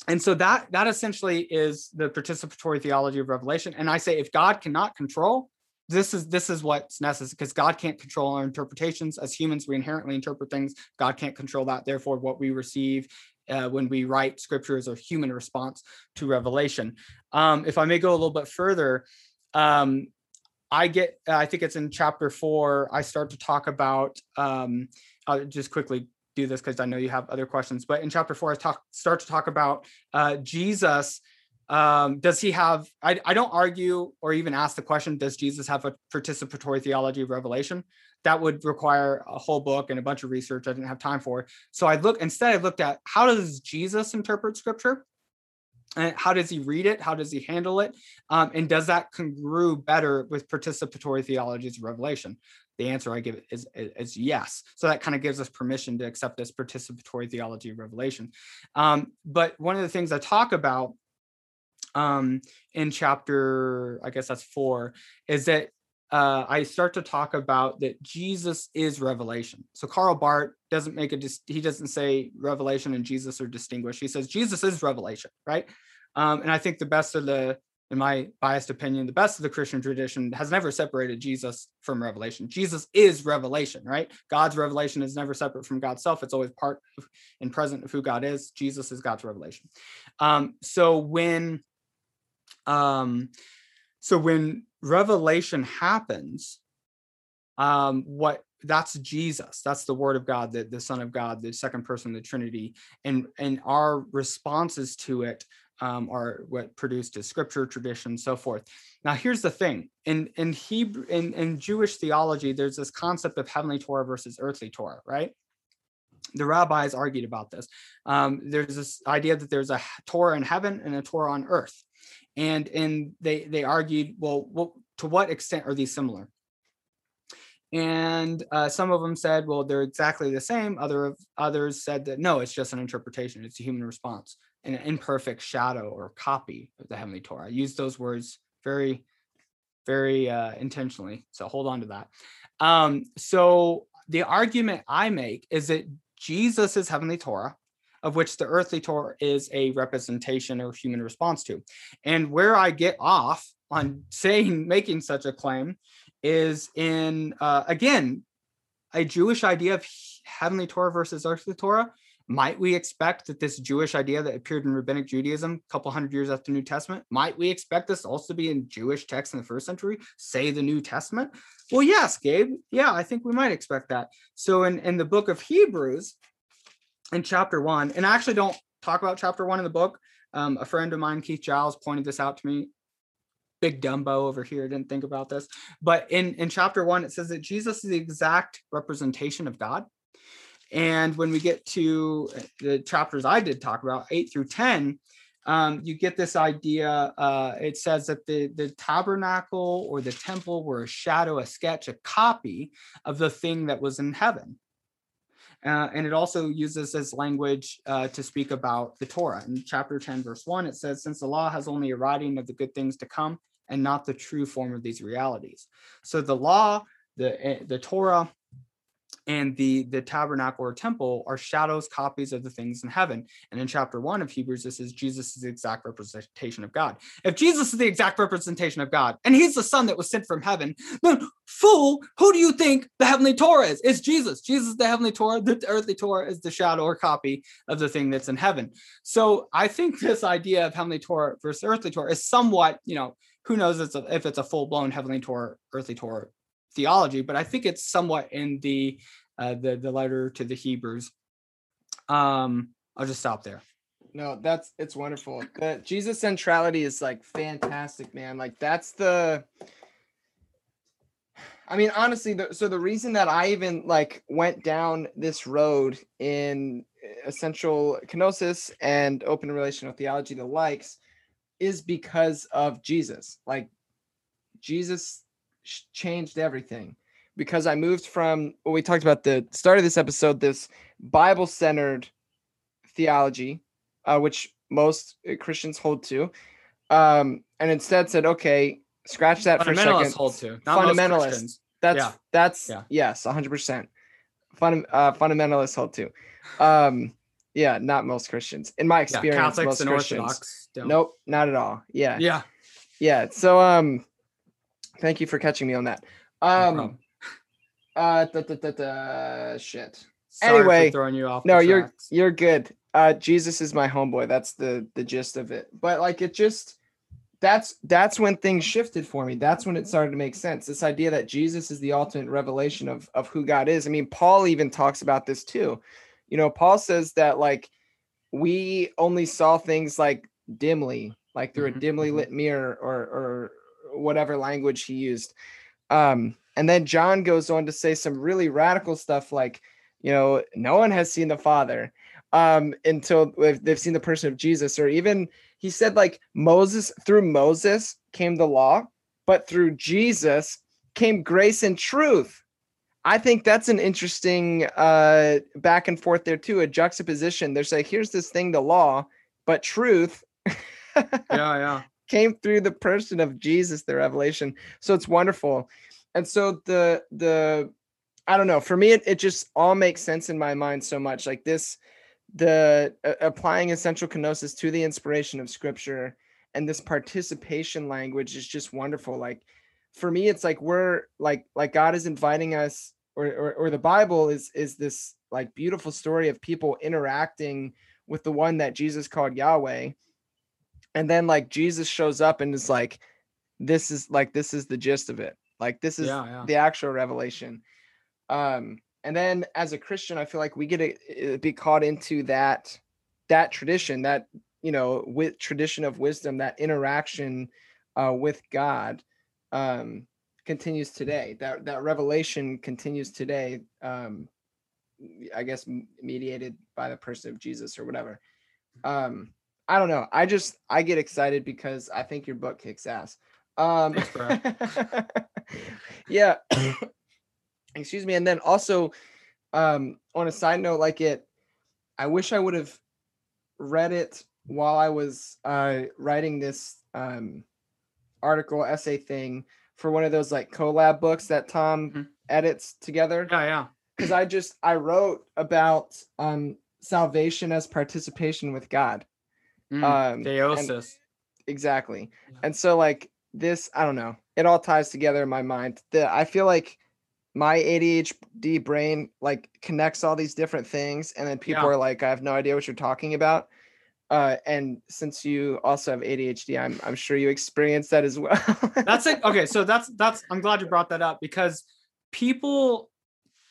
Speaker 3: and so that that essentially is the participatory theology of revelation. And I say if God cannot control, this is this is what's necessary because God can't control our interpretations. As humans, we inherently interpret things. God can't control that. Therefore, what we receive uh, when we write scripture is a human response to revelation. Um, if I may go a little bit further, um, I get, I think it's in chapter four, I start to talk about, um, I'll just quickly do this because I know you have other questions. But in chapter four, I talk start to talk about uh, Jesus. Um, does he have? I, I don't argue or even ask the question. Does Jesus have a participatory theology of revelation? That would require a whole book and a bunch of research. I didn't have time for. So I look instead. I looked at how does Jesus interpret Scripture, how does he read it? How does he handle it? Um, and does that congrue better with participatory theologies of revelation? the answer I give is, is yes. So that kind of gives us permission to accept this participatory theology of revelation. Um, but one of the things I talk about um, in chapter, I guess that's four, is that uh, I start to talk about that Jesus is revelation. So Karl Barth doesn't make a dis- he doesn't say revelation and Jesus are distinguished. He says Jesus is revelation, right? Um, and I think the best of the in my biased opinion, the best of the Christian tradition has never separated Jesus from revelation. Jesus is revelation, right? God's revelation is never separate from God's self. It's always part of, and present of who God is. Jesus is God's revelation. Um, so when, um, so when revelation happens, um, what that's Jesus. That's the Word of God, the, the Son of God, the second person of the Trinity, and and our responses to it um, are what produced is scripture, tradition, so forth. Now, here's the thing: in in Hebrew, in, in Jewish theology, there's this concept of heavenly Torah versus earthly Torah, right? The rabbis argued about this. Um, there's this idea that there's a Torah in heaven and a Torah on earth, and and they they argued, well, well, to what extent are these similar? and uh, some of them said, well, they're exactly the same. Other of others said that no, it's just an interpretation. It's a human response, an imperfect shadow or copy of the heavenly Torah. I use those words very, very uh, intentionally. So hold on to that. Um, so the argument I make is that Jesus heavenly Torah, of which the earthly Torah is a representation or human response to. And where I get off on saying making such a claim is in uh, again a Jewish idea of heavenly Torah versus earthly Torah. Might we expect that this Jewish idea that appeared in rabbinic Judaism a couple hundred years after the New Testament, might we expect this also be in Jewish texts in the first century, say the New Testament? Well, yes, Gabe. Yeah, I think we might expect that. So in, in the book of Hebrews, in chapter one, and I actually don't talk about chapter one in the book. Um, a friend of mine, Keith Giles, pointed this out to me big Dumbo over here didn't think about this. But in, in chapter one, it says that Jesus is the exact representation of God. And when we get to the chapters I did talk about, eight through 10, um, you get this idea. Uh, it says that the, the tabernacle or the temple were a shadow, a sketch, a copy of the thing that was in heaven. Uh, and it also uses this language uh, to speak about the Torah. In chapter 10, verse 1, it says, Since the law has only a writing of the good things to come, and not the true form of these realities. So the law, the eh, the Torah, and the the tabernacle or temple are shadows copies of the things in heaven. And in chapter 1 of hebrews this is jesus is the exact representation of god. If jesus is the exact representation of god and he's the son that was sent from heaven then fool who do you think the heavenly torah is? It's jesus. Jesus is the heavenly torah. The earthly torah is the shadow or copy of the thing that's in heaven. So i think this idea of heavenly torah versus earthly torah is somewhat you know who knows if it's a, if it's a full blown heavenly Torah, earthly Torah theology, but I think it's somewhat in the uh, the the letter to the Hebrews. Um, I'll just stop there.
Speaker 1: No, that's it's wonderful. The Jesus centrality is like fantastic, man. Like that's the. I mean, honestly, the, so the reason that I even like went down this road in essential kenosis and open relational theology, the likes, is because of Jesus. Like Jesus changed everything because I moved from what we talked about the start of this episode, this Bible centered theology, uh, which most uh, Christians hold to, um, and instead said, okay, scratch that for a second.
Speaker 3: hold to
Speaker 1: fundamentalists. That's yeah. that's yeah. yes, hundred percent. Fun, uh, fundamentalists hold to. Um, yeah, not most Christians. In my experience, yeah, Catholics most Christians. Orthodox don't. Nope, not at all. Yeah.
Speaker 3: Yeah.
Speaker 1: Yeah. So um thank you for catching me on that. Um no uh da, da, da, da, shit. Sorry anyway,
Speaker 3: throwing you off.
Speaker 1: No, you're you're good. Uh Jesus is my homeboy. That's the the gist of it. But like it just that's that's when things shifted for me. That's when it started to make sense. This idea that Jesus is the ultimate revelation of of who God is. I mean, Paul even talks about this too you know, Paul says that like we only saw things like dimly, like through mm-hmm. a dimly mm-hmm. lit mirror or or whatever language he used. Um, and then John goes on to say some really radical stuff like, you know, no one has seen the Father um, until they've seen the person of Jesus, or even he said like Moses through Moses came the law, but through Jesus came grace and truth. I think that's an interesting uh, back and forth there too. A juxtaposition. There's like here's this thing, the law, but truth.
Speaker 3: yeah, yeah.
Speaker 1: Came through the person of Jesus, the revelation. So it's wonderful. And so the the I don't know. For me, it, it just all makes sense in my mind so much. Like this, the uh, applying essential kenosis to the inspiration of Scripture and this participation language is just wonderful. Like for me, it's like we're like like God is inviting us or, or, or the Bible is is this like beautiful story of people interacting with the one that Jesus called Yahweh. And then like Jesus shows up and is like, this is like this is the gist of it. Like this is yeah, yeah. the actual revelation. Um, and then as a Christian, I feel like we get to be caught into that that tradition, that you know, with tradition of wisdom, that interaction uh, with God. Um, continues today. That that revelation continues today. Um, I guess mediated by the person of Jesus or whatever. Um, I don't know. I just I get excited because I think your book kicks ass. Um, yeah. excuse me and then also um on a side note like it i wish i would have read it while i was uh writing this um article essay thing for one of those like collab books that tom
Speaker 3: Mhm.
Speaker 1: edits together
Speaker 3: Yeah, yeah.
Speaker 1: because i just i wrote about um salvation as participation with god
Speaker 3: Mm,
Speaker 1: um and-
Speaker 3: Theosis.
Speaker 1: exactly
Speaker 3: Yeah.
Speaker 1: and so like this i don't know it all ties together in my mind the i feel like my adhd brain like connects all these different things and then people
Speaker 3: Yeah.
Speaker 1: are like i have no idea what you're talking about uh and since you also have adhd i'm i'm sure you experienced that as well
Speaker 3: that's it okay so that's that's i'm glad you brought that up because people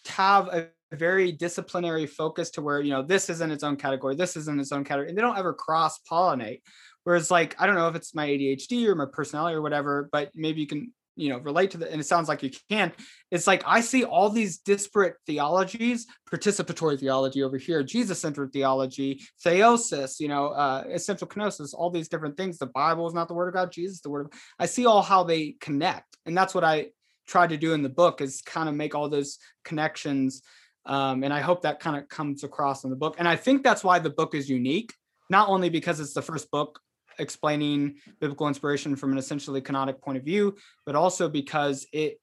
Speaker 3: have a very disciplinary focus to where you know this is in its own category this is in its own category and they don't ever cross pollinate whereas like i don't know if it's my adhd or my personality or whatever but maybe you can you know relate to that and it sounds like you can it's like i see all these disparate theologies participatory theology over here jesus-centered theology theosis you know uh essential kenosis all these different things the bible is not the word of god jesus the word of I see all how they connect, and that's what I tried to do in the book is kind of make all those connections. Um, and I hope that kind of comes across in the book. And I think that's why the book is unique, not only because it's the first book explaining biblical inspiration from an essentially kenotic point of view, but also because it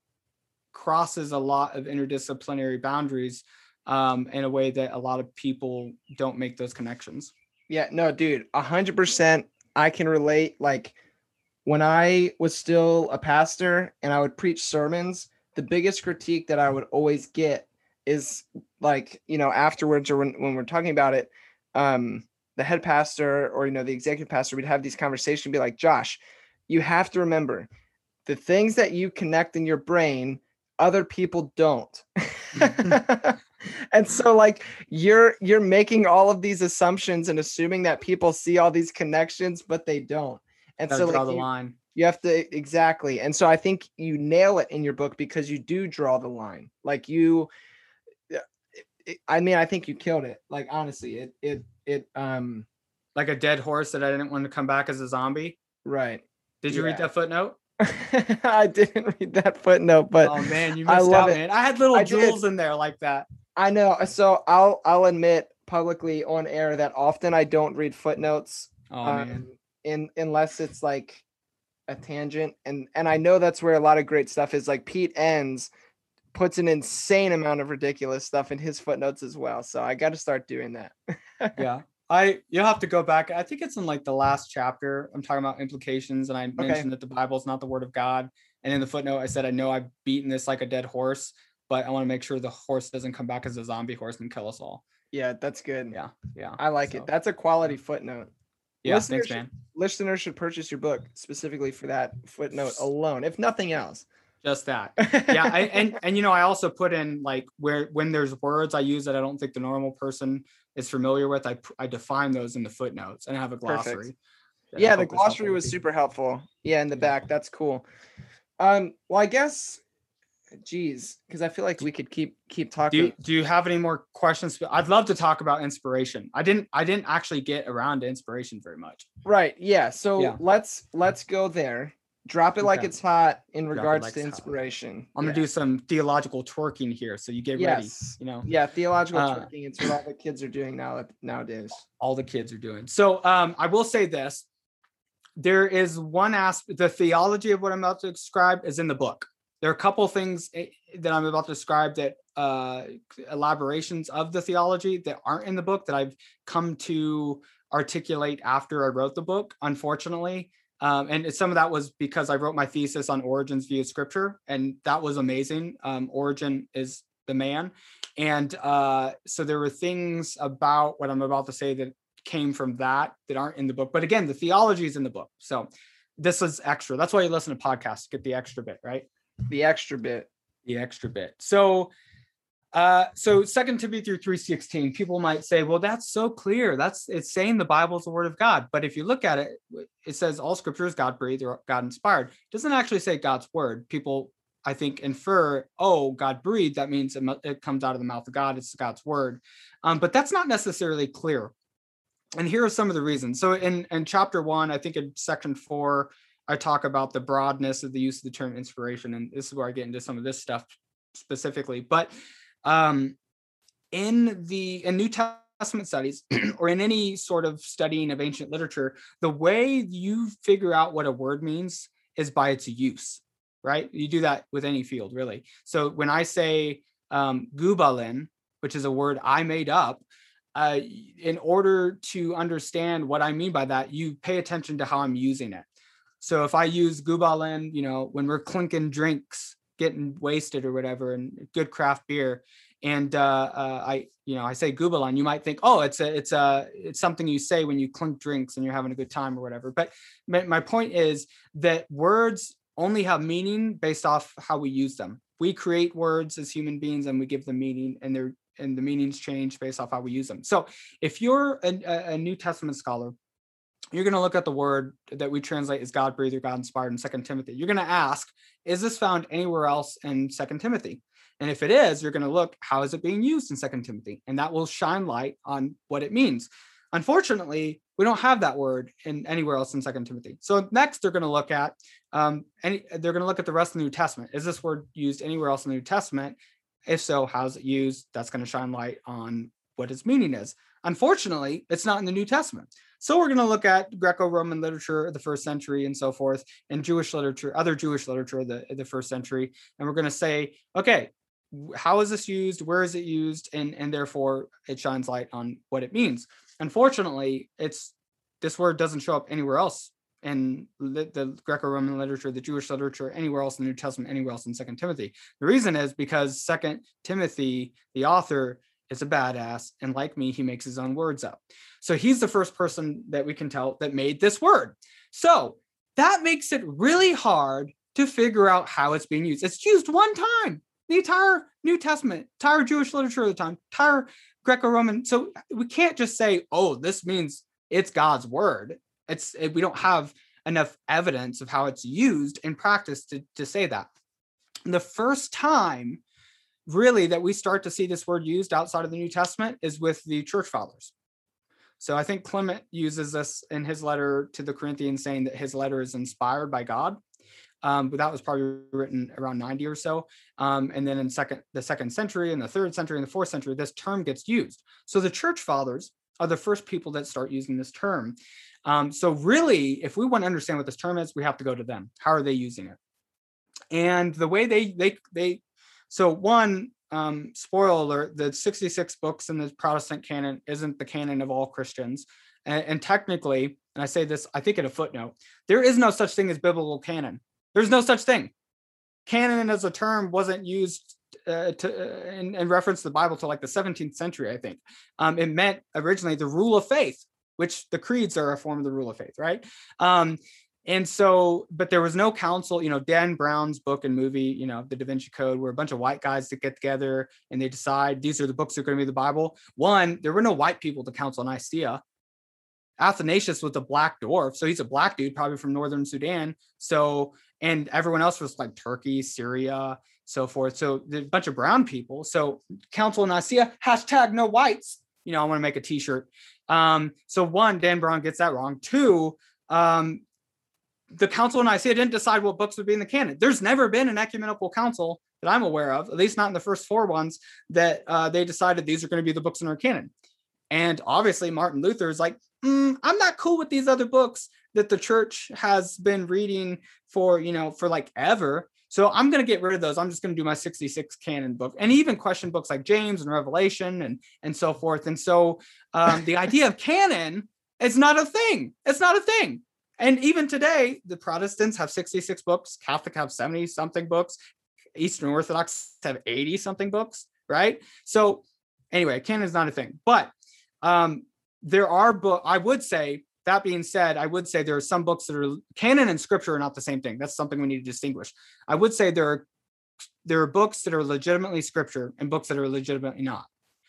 Speaker 3: crosses a lot of interdisciplinary boundaries um, in a way that a lot of people don't make those connections.
Speaker 1: Yeah, no, dude, a hundred percent. I can relate. Like when I was still a pastor and I would preach sermons, the biggest critique that I would always get is like, you know, afterwards or when, when we're talking about it, um, the head pastor or you know, the executive pastor, we'd have these conversations and be like, Josh, you have to remember the things that you connect in your brain, other people don't. and so like you're you're making all of these assumptions and assuming that people see all these connections but they don't and
Speaker 3: Gotta
Speaker 1: so
Speaker 3: draw
Speaker 1: like,
Speaker 3: the
Speaker 1: you,
Speaker 3: line.
Speaker 1: you have to exactly and so i think you nail it in your book because you do draw the line like you it- i mean i think you killed it like honestly it it it um
Speaker 3: Like a dead horse that I didn't want to come back as a zombie.
Speaker 1: right
Speaker 3: Did you read that footnote?
Speaker 1: i didn't read that footnote but
Speaker 3: oh man, you
Speaker 1: I
Speaker 3: missed
Speaker 1: love
Speaker 3: out,
Speaker 1: it.
Speaker 3: man. I had little
Speaker 1: I did.
Speaker 3: jewels in there like that.
Speaker 1: I know. So I'll I'll admit publicly on air that often I don't read footnotes.
Speaker 3: Oh
Speaker 1: um,
Speaker 3: man.
Speaker 1: in unless it's like a tangent, and and I know that's where a lot of great stuff is. Like Pete Enns puts an insane amount of ridiculous stuff in his footnotes as well. So I got to start doing that.
Speaker 3: Yeah. I you'll have to go back. I think it's in like the last chapter. I'm talking about implications, and I mentioned that the Bible is not the word of God. And in the footnote, I said I know I've beaten this like a dead horse, but I want to make sure the horse doesn't come back as a zombie horse and kill us all.
Speaker 1: Yeah, that's good.
Speaker 3: Yeah. Yeah.
Speaker 1: I like
Speaker 3: So,
Speaker 1: it. That's a quality footnote.
Speaker 3: yeah.
Speaker 1: listeners
Speaker 3: Thanks,
Speaker 1: should-
Speaker 3: man.
Speaker 1: Listeners should purchase your book specifically for that footnote alone, if nothing else.
Speaker 3: Just that. yeah I, and and you know i also put in like where when there's words i use that i don't think the normal person is familiar with i i define those in the footnotes and i have a glossary
Speaker 1: yeah the
Speaker 3: hope is helpful.
Speaker 1: glossary was super helpful. Yeah in the back. That's cool. Um well i guess geez because i feel like we could keep keep
Speaker 3: do
Speaker 1: talking.
Speaker 3: You, do you have any more questions? I'd love to talk about inspiration. I didn't i didn't actually get around to inspiration very much.
Speaker 1: Right. Yeah. So
Speaker 3: Yeah.
Speaker 1: let's let's go there drop it like it's hot in
Speaker 3: Drop
Speaker 1: regards
Speaker 3: like
Speaker 1: to inspiration
Speaker 3: i'm gonna do some theological twerking here so you get ready you know
Speaker 1: yeah theological
Speaker 3: Uh,
Speaker 1: twerking it's what all the kids are doing now nowadays
Speaker 3: all the kids are doing. So um, I will say this: there is one aspect, the theology of what I'm about to describe is in the book. There are a couple things eh, that I'm about to describe that uh, elaborations of the theology that aren't in the book that I've come to articulate after I wrote the book. Unfortunately. Um, and some of that was because I wrote my thesis on Origen's view of scripture, and that was amazing. Um, Origen is the man. And uh, so there were things about what I'm about to say that came from that that aren't in the book. But again, the theology is in the book. So this is extra. That's why you listen to podcasts, get the extra bit, right?
Speaker 1: the extra bit
Speaker 3: The extra bit. So uh so second timothy 316 people might say well that's so clear. That's it's saying the bible is the word of god. But if you look at it it says all scripture is god breathed or god inspired. It doesn't actually say god's word. People i think infer oh god breathed. That means it, it comes out of the mouth of god. It's god's word. Um, but that's not necessarily clear. And here are some of the reasons. So in in chapter one i think in section four i talk about the broadness of the use of the term inspiration and this is where i get into some of this stuff specifically, but um, in the in New Testament studies or in any sort of studying of ancient literature, the way you figure out what a word means is by its use, right? You do that with any field, really. So when I say um, gubalin, which is a word I made up, uh, in order to understand what I mean by that, you pay attention to how I'm using it. So if I use gubalin, you know, when we're clinking drinks, getting wasted or whatever, and good craft beer, and uh, uh, I, you know, I say gubalin, you might think, oh, it's a, it's a, it's something you say when you clink drinks and you're having a good time or whatever. But my, my point is that words only have meaning based off how we use them. We create words as human beings and we give them meaning, and they're and the meanings change based off how we use them. So if you're a, a New Testament scholar, you're going to look at the word that we translate as God breathed or God inspired in Second Timothy. You're going to ask, is this found anywhere else in Second Timothy? And if it is, you're going to look, how is it being used in Second Timothy? And that will shine light on what it means. Unfortunately, we don't have that word in anywhere else in Second Timothy. So next, they're going to look at um, any. They're going to look at the rest of the New Testament. Is this word used anywhere else in the New Testament? If so, how's it used? That's going to shine light on what its meaning is. Unfortunately, it's not in the New Testament. So we're going to look at Greco-Roman literature of the first century and so forth, and Jewish literature, other Jewish literature of the, the first century, and we're going to say, okay, how is this used? Where is it used? And and therefore it shines light on what it means. Unfortunately, it's this word doesn't show up anywhere else in the Greco-Roman literature, the Jewish literature, anywhere else in the New Testament, anywhere else in Second Timothy. The reason is because Second Timothy, the author, is a badass, and like me, he makes his own words up. So he's the first person that we can tell that made this word. So that makes it really hard to figure out how it's being used. It's used one time. The entire New Testament, entire Jewish literature of the time, entire Greco-Roman. So we can't just say, "Oh, this means it's God's word." It's it, we don't have enough evidence of how it's used in practice to, to say that. The first time really that we start to see this word used outside of the New Testament is with the church fathers. So I think Clement uses this in his letter to the Corinthians, saying that his letter is inspired by God. Um, but that was probably written around 90 or so. Um, and then in second the second century and the third century and the fourth century, this term gets used. So the church fathers are the first people that start using this term. Um, so really, if we want to understand what this term is, we have to go to them. How are they using it? And the way they they they so one um, spoiler alert: the 66 books in the Protestant canon isn't the canon of all Christians, and, and technically, and I say this, I think in a footnote, there is no such thing as biblical canon. There's no such thing. Canon as a term wasn't used uh, to uh, in, in, reference to the Bible to like the 17th century, I think. Um, it meant originally the rule of faith, which the creeds are a form of the rule of faith, right? Um, and so, but there was no council. You know, Dan Brown's book and movie, you know, The Da Vinci Code, where a bunch of white guys that get together and they decide these are the books that are going to be the Bible. One, there were no white people to council Nicaea. Athanasius was a black dwarf, so he's a black dude, probably from northern Sudan. So and everyone else was like Turkey, Syria, so forth. So there's a bunch of brown people. So Council Nicaea, hashtag no whites. You know, I want to make a t-shirt. Um, so one, Dan Brown gets that wrong. Two, um, the Council of Nicaea didn't decide what books would be in the canon. There's never been an ecumenical council that I'm aware of, at least not in the first four ones, that uh, they decided these are going to be the books in our canon. And obviously, Martin Luther is like, mm, I'm not cool with these other books that the church has been reading for, you know, for like ever. So I'm going to get rid of those. I'm just going to do my 66 canon book and even question books like James and Revelation and and so forth. And so um, the idea of canon is not a thing. It's not a thing. And even today, the Protestants have 66 books, Catholic have 70 something books, Eastern Orthodox have 80 something books, right? So anyway, canon is not a thing. But um, there are book. I would say that being said, I would say there are some books that are canon and scripture are not the same thing. That's something we need to distinguish. I would say there are there are books that are legitimately scripture and books that are legitimately not.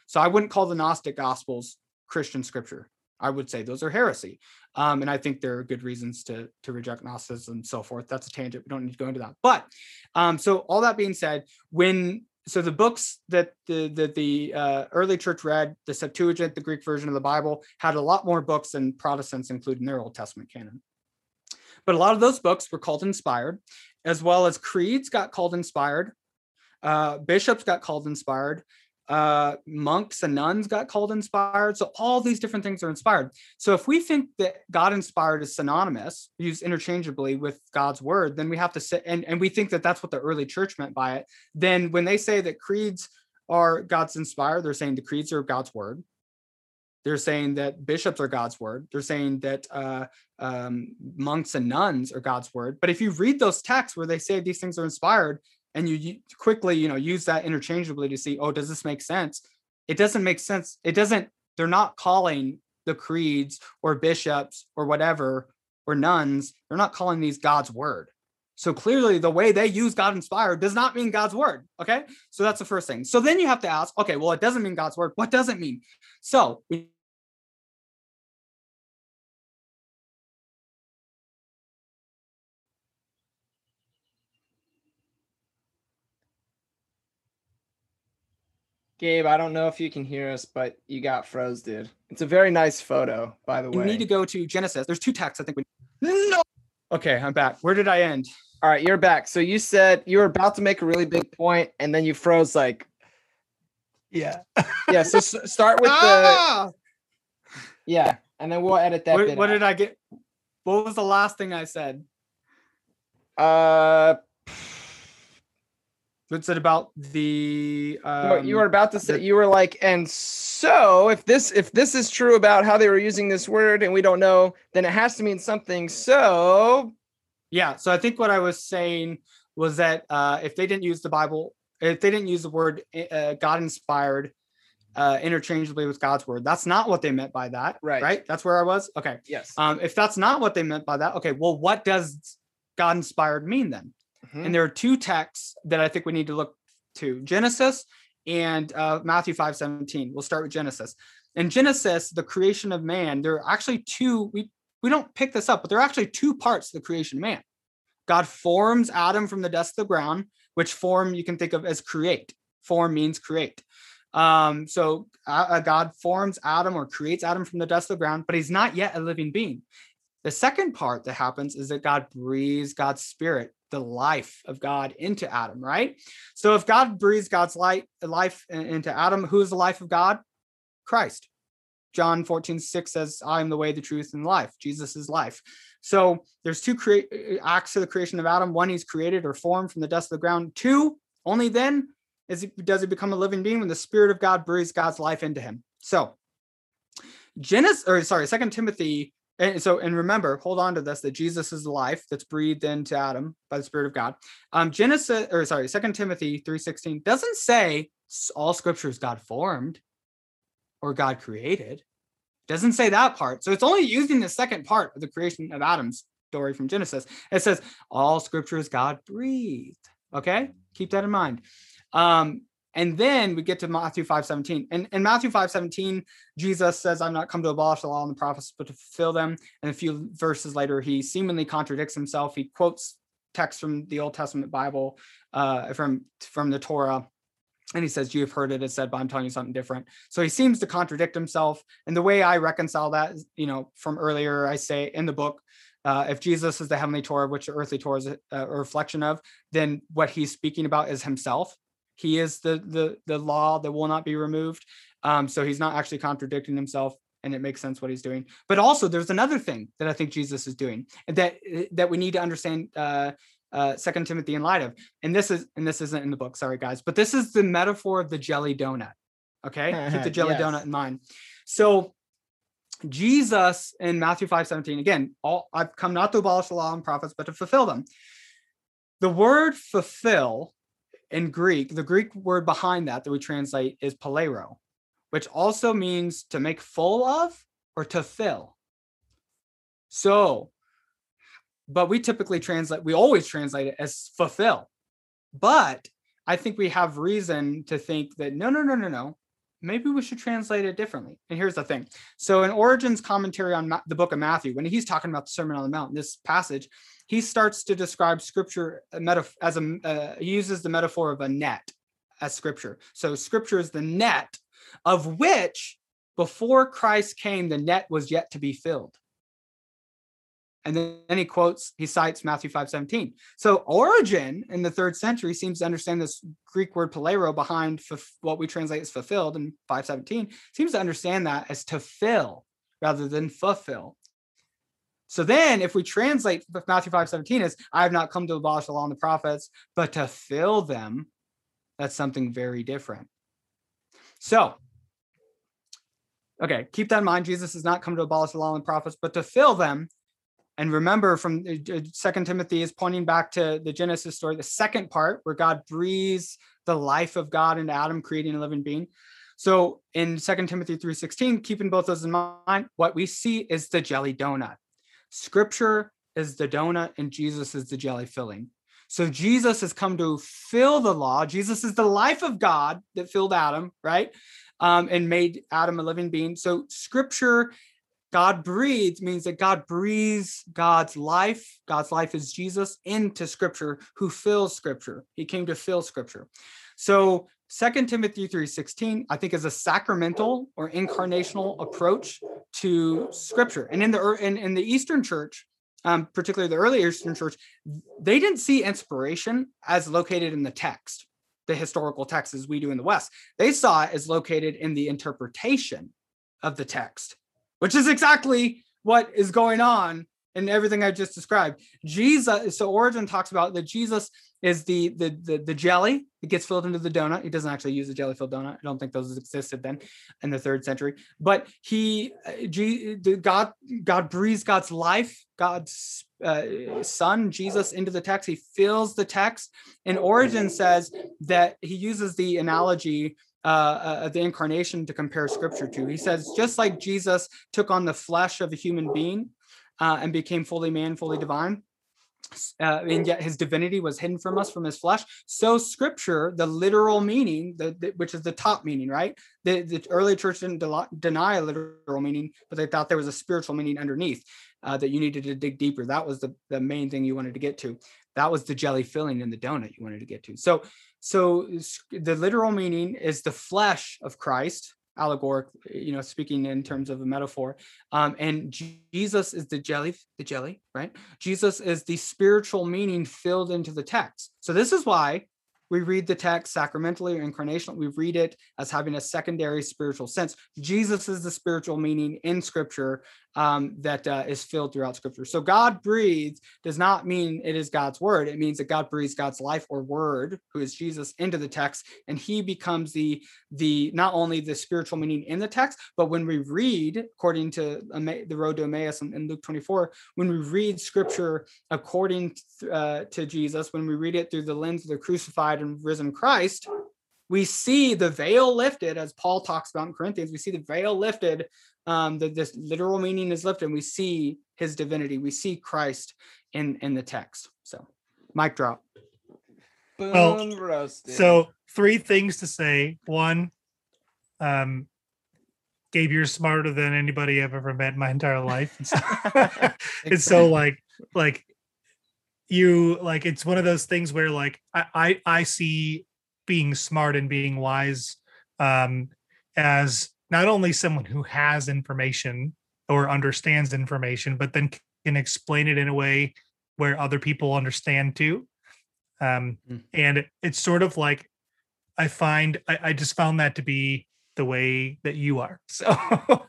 Speaker 3: So I wouldn't call the Gnostic Gospels Christian scripture. I would say those are heresy. Um, and I think there are good reasons to to reject Gnosticism and so forth. That's a tangent. We don't need to go into that. But um, so all that being said, when so the books that the that the uh, early church read, the Septuagint, the Greek version of the Bible, had a lot more books than Protestants include in their Old Testament canon. But a lot of those books were called inspired, as well as creeds got called inspired. Uh, bishops got called inspired. Uh, monks and nuns got called inspired. So all these different things are inspired. So if we think that God inspired is synonymous, used interchangeably with God's word, then we have to sit and, and we think that that's what the early church meant by it. Then when they say that creeds are God's inspired, they're saying the creeds are God's word. They're saying that bishops are God's word. They're saying that uh, um, monks and nuns are God's word. But if you read those texts where they say these things are inspired, and you, quickly, you know, use that interchangeably to see, oh, does this make sense? It doesn't make sense. It doesn't. They're not calling the creeds or bishops or whatever or nuns. They're not calling these God's word. So clearly, the way they use God inspired does not mean God's word. Okay. So that's the first thing. So then you have to ask, okay, well, it doesn't mean God's word. What does it mean? So we
Speaker 1: Gabe, I don't know if you can hear us, but you got froze, dude. It's a very nice photo, by the way.
Speaker 3: we need to go to Genesis. There's two texts I think we. No. Okay, I'm back. Where did I end?
Speaker 1: All right, you're back. So you said you were about to make a really big point, and then you froze. Like,
Speaker 2: Yeah.
Speaker 1: yeah. So s- start with the
Speaker 3: Ah!
Speaker 1: yeah, and then we'll edit that.
Speaker 3: What,
Speaker 1: bit
Speaker 3: what did I get? What was the last thing I said?
Speaker 1: Uh,
Speaker 3: What's it about the? Um,
Speaker 1: you were about to say.
Speaker 3: the-
Speaker 1: You were like, and so if this if this is true about how they were using this word, and we don't know, then it has to mean something. So
Speaker 3: Yeah. So I think what I was saying was that uh, if they didn't use the Bible, if they didn't use the word uh, God inspired uh, interchangeably with God's word, that's not what they meant by that.
Speaker 1: Right.
Speaker 3: Right. That's where I was. Okay.
Speaker 1: yes,
Speaker 3: Um, if that's not what they meant by that, okay. Well, what does God inspired mean then?
Speaker 1: Mhm.
Speaker 3: And there are two texts that I think we need to look to Genesis and uh, Matthew 5 17. We'll start with Genesis. In Genesis, the creation of man, there are actually two, we, we don't pick this up, but there are actually two parts to the creation of man. God forms Adam from the dust of the ground, which form you can think of as create. Form means create. Um, so uh, God forms Adam or creates Adam from the dust of the ground, but he's not yet a living being. The second part that happens is that God breathes God's spirit, the life of God into Adam, right? So if God breathes God's light, life into Adam, who is the life of God? Christ. John 14, 6 says, I am the way, the truth, and life. Jesus is life. So there's two acts of the creation of Adam. One, he's created or formed from the dust of the ground. Two, only then is does he become a living being when the Spirit of God breathes God's life into him. So Genesis, or sorry, Second Timothy and so and remember hold on to this that jesus is life that's breathed into adam by the spirit of god. Um genesis or sorry second timothy 3.16 doesn't say all scripture is god formed or god created. Doesn't say that part. So it's only using the second part of the creation of adam's story from genesis. It says all scripture is god breathed. Okay? Keep that in mind. Um and then we get to Matthew 5 17. And in Matthew 5 17, Jesus says, I'm not come to abolish the law and the prophets, but to fulfill them. And a few verses later, he seemingly contradicts himself. He quotes texts from the Old Testament Bible, uh, from, from the Torah. And he says, You have heard it, it's said, but I'm telling you something different. So he seems to contradict himself. And the way I reconcile that is, you know, from earlier, I say in the book, uh, if Jesus is the heavenly Torah, which the earthly Torah is a, a reflection of, then what he's speaking about is himself. He is the the the law that will not be removed. Um, so he's not actually contradicting himself, and it makes sense what he's doing. But also, there's another thing that I think Jesus is doing and that that we need to understand. Uh, uh, Second Timothy in light of, and this is and this isn't in the book. Sorry, guys, but this is the metaphor of the jelly donut. Okay, keep the jelly
Speaker 1: Yes.
Speaker 3: donut in mind. So Jesus in Matthew 5 17, again, all I've come not to abolish the law and prophets, but to fulfill them. The word fulfill in Greek, the Greek word behind that that we translate is palero, which also means to make full of or to fill. So, but we typically translate, we always translate it as fulfill. But I think we have reason to think that no, no, no, no, no. Maybe we should translate it differently. And here's the thing. So, in Origen's commentary on the book of Matthew, when he's talking about the Sermon on the Mount, this passage, he starts to describe scripture as a uh, he uses the metaphor of a net as scripture. So, scripture is the net of which before Christ came, the net was yet to be filled. And then, he quotes, he cites Matthew 5 17. So Origen in the third century seems to understand this Greek word palero behind what we translate as fulfilled in 517, seems to understand that as to fill rather than fulfill. So then if we translate Matthew 5 17 as I have not come to abolish the law and the prophets, but to fill them, that's something very different. So okay, keep that in mind. Jesus has not come to abolish the law and the prophets, but to fill them and remember from uh, uh, second timothy is pointing back to the genesis story the second part where god breathes the life of god into adam creating a living being so in second timothy 3.16 keeping both those in mind what we see is the jelly donut scripture is the donut and jesus is the jelly filling so jesus has come to fill the law jesus is the life of god that filled adam right um, and made adam a living being so scripture God breathes means that God breathes God's life. God's life is Jesus into scripture who fills scripture. He came to fill scripture. So Second Timothy 3:16, I think, is a sacramental or incarnational approach to scripture. And in the in, in the Eastern Church, um, particularly the early Eastern Church, they didn't see inspiration as located in the text, the historical text as we do in the West. They saw it as located in the interpretation of the text which is exactly what is going on in everything I just described. Jesus, so Origen talks about that Jesus is the, the the the, jelly that gets filled into the donut. He doesn't actually use a jelly filled donut. I don't think those existed then in the third century. But he, uh, God, God breathes God's life, God's uh, Son, Jesus, into the text. He fills the text, and Origen says that he uses the analogy uh, uh, the incarnation to compare scripture to. He says, just like Jesus took on the flesh of a human being uh, and became fully man, fully divine, uh, and yet his divinity was hidden from us from his flesh. So scripture, the literal meaning, the, the, which is the top meaning, right? The, the early church didn't de- deny a literal meaning, but they thought there was a spiritual meaning underneath uh, that you needed to dig deeper. That was the, the main thing you wanted to get to. That was the jelly filling in the donut you wanted to get to. So so the literal meaning is the flesh of Christ, allegoric, you know, speaking in terms of a metaphor. Um, and Jesus is the jelly, the jelly, right? Jesus is the spiritual meaning filled into the text. So this is why we read the text sacramentally or incarnational. We read it as having a secondary spiritual sense. Jesus is the spiritual meaning in Scripture um, that uh, is filled throughout Scripture. So God breathed does not mean it is God's word. It means that God breathes God's life or word, who is Jesus, into the text, and He becomes the the not only the spiritual meaning in the text, but when we read, according to the road to Emmaus in, in Luke 24, when we read Scripture according uh, to Jesus, when we read it through the lens of the crucified and risen Christ, we see the veil lifted, as Paul talks about in Corinthians. We see the veil lifted. Um, the, this literal meaning is lifted. And we see his divinity. We see Christ in in the text. So, mic drop.
Speaker 2: Boom, well, roasted. So, three things to say. One, um, Gabe, you're smarter than anybody I've ever met in my entire life. It's, it's so like like you like it's one of those things where like I, I I, see being smart and being wise um as not only someone who has information or understands information, but then can explain it in a way where other people understand too. Um, mm. and it's sort of like I find I, I, just found that to be the way that you are. So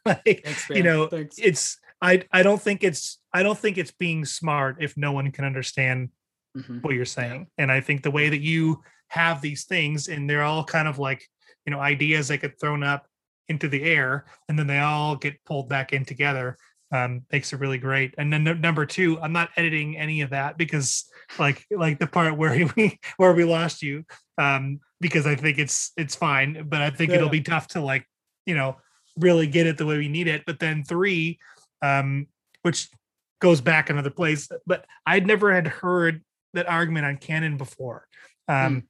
Speaker 2: like Thanks, you know, Thanks. it's I I don't think it's I don't think it's being smart if no one can understand mm-hmm. what you're saying. And I think the way that you have these things and they're all kind of like, you know, ideas that get thrown up into the air and then they all get pulled back in together um, makes it really great. And then number two, I'm not editing any of that because like like the part where we where we lost you um, because I think it's it's fine, but I think yeah. it'll be tough to like you know really get it the way we need it. But then three, um, which goes back another place, but I'd never had heard that argument on canon before. Um, mm.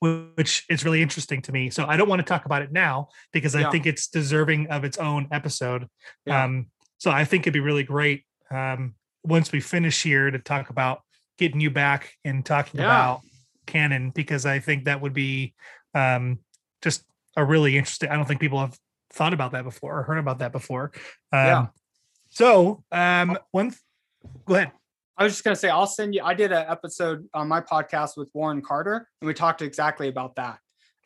Speaker 2: Which is really interesting to me. So I don't want to talk about it now because I yeah. think it's deserving of its own episode. Yeah. Um, so I think it'd be really great um, once we finish here to talk about getting you back and talking yeah. about canon because I think that would be um, just a really interesting. I don't think people have thought about that before or heard about that before. Um, yeah. So um, one Go ahead.
Speaker 3: I was just gonna say I'll send you. I did an episode on my podcast with Warren Carter, and we talked exactly about that.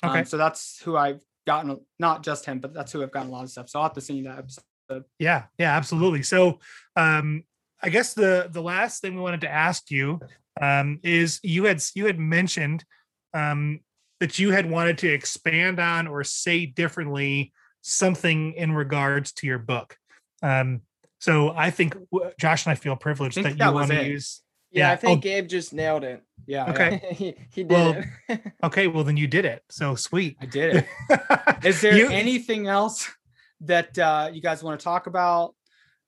Speaker 2: Okay.
Speaker 3: Um, so that's who I've gotten, not just him, but that's who I've gotten a lot of stuff. So I'll have to send you that episode.
Speaker 2: Yeah, yeah, absolutely. So, um, I guess the the last thing we wanted to ask you um, is you had you had mentioned um, that you had wanted to expand on or say differently something in regards to your book. Um, so I think Josh and I feel privileged
Speaker 3: think
Speaker 2: that you
Speaker 3: that was
Speaker 2: want to use.
Speaker 1: Yeah, I think
Speaker 2: oh.
Speaker 1: Gabe just nailed it.
Speaker 3: Yeah.
Speaker 2: Okay.
Speaker 3: yeah,
Speaker 1: he, he did
Speaker 2: Well,
Speaker 1: it.
Speaker 2: Okay, well then you did it. So sweet.
Speaker 3: I did it. Is there
Speaker 2: You-
Speaker 3: anything else that uh, you guys want to talk about?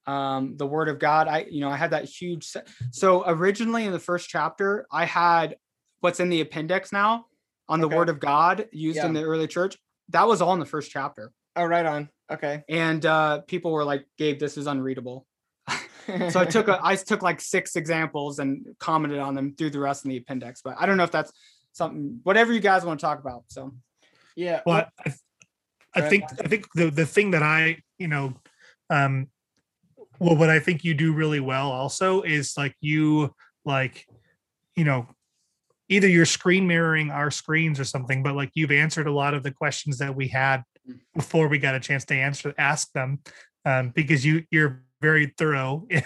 Speaker 3: Um, the Word of God. I, you know, I had that huge. Se- so originally in the first chapter, I had what's in the appendix now on the
Speaker 1: Okay.
Speaker 3: Word of God used in the early church. That was all in the first chapter,
Speaker 1: oh, right on. Okay.
Speaker 3: and uh, people were like, "Gabe, this is unreadable." So I took a, I took like six examples and commented on them through the rest in the appendix. But I don't know if that's something. Whatever you guys want to talk about. So
Speaker 1: yeah.
Speaker 2: Well, I, I
Speaker 1: Go
Speaker 2: think I think the the thing that I you know, um, well, what I think you do really well also is like you like, you know, either you're screen mirroring our screens or something, but like you've answered a lot of the questions that we had. Before we got a chance to answer ask them, um, because you you're very thorough in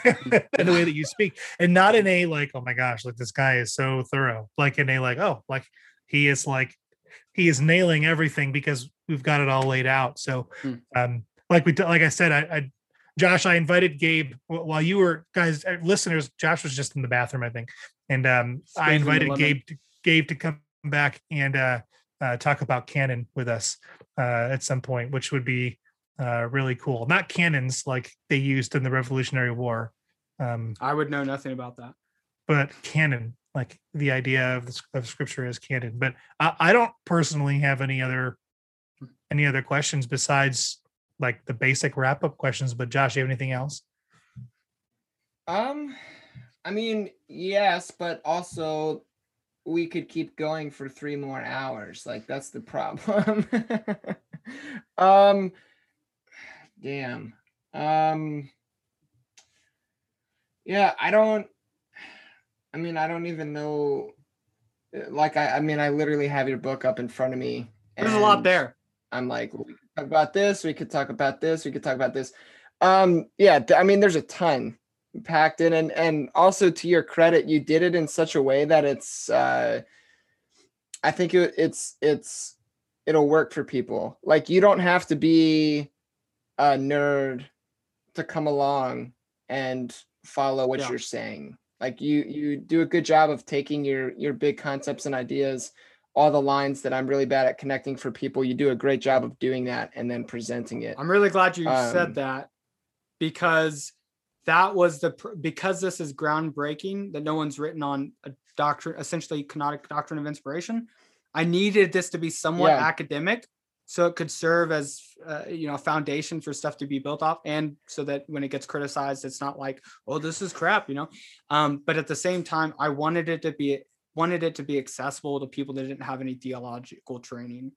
Speaker 2: the way that you speak, and not in a like, oh my gosh, like this guy is so thorough, like in a like, oh, like he is like he is nailing everything because we've got it all laid out. So,
Speaker 3: Hmm.
Speaker 2: um, like we, like I said, I, I, Josh, I invited Gabe while you were guys, uh, listeners. Josh was just in the bathroom, I think, and um, I invited. Gabe, to, Gabe to come back and uh, uh, talk about canon with us at some point, which would be uh, really cool. Not cannons like they used in the Revolutionary War, um,
Speaker 3: I would know nothing about that.
Speaker 2: but canon, like the idea of, the, of scripture as canon. But I, I don't personally have any other any other questions besides like the basic wrap up questions. But Josh, you have anything else?
Speaker 1: Um, I mean, yes, but also we could keep going for three more hours. Like that's the problem. um, damn. Um, yeah, I don't. I mean, I don't even know. uh, Like, I, I mean, I literally have your book up in front of me.
Speaker 3: There's a lot there.
Speaker 1: I'm like, well, we could talk about this. We could talk about this. We could talk about this. Um, yeah, I mean, there's a ton packed in, and and also to your credit, you did it in such a way that it's. Uh, I think it, it's it's it'll work for people. Like you don't have to be a nerd to come along and follow what
Speaker 3: Yeah.
Speaker 1: you're saying. Like you you do a good job of taking your your big concepts and ideas all the lines that I'm really bad at connecting for people. You do a great job of doing that and then presenting it.
Speaker 3: I'm really glad you
Speaker 1: Um,
Speaker 3: said that because that was the because this is groundbreaking that no one's written on a doctrine essentially canonic doctrine of inspiration. I needed this to be somewhat
Speaker 1: Yeah.
Speaker 3: academic so it could serve as uh, you know a foundation for stuff to be built off and so that when it gets criticized it's not like oh this is crap you know um, but at the same time i wanted it to be wanted it to be accessible to people that didn't have any theological training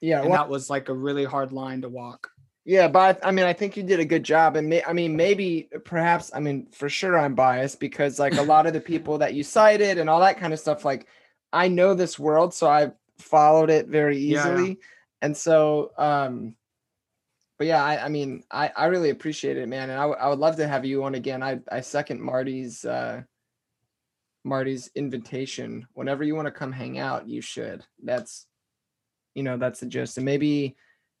Speaker 1: Yeah,
Speaker 3: and
Speaker 1: well,
Speaker 3: that was like a really hard line to walk
Speaker 1: yeah, but I, I mean, I think you did a good job, and may, I mean, maybe, perhaps, I mean, for sure, I'm biased because like a lot of the people that you cited and all that kind of stuff, like I know this world, so I've followed it very
Speaker 3: Yeah, yeah.
Speaker 1: easily, and so, um, but yeah, I, I mean, I, I really appreciate it, man, and I, w- I would love to have you on again. I, I second Marty's, uh, Marty's invitation. Whenever you want to come hang out, you should. That's, you know, that's the gist, and maybe,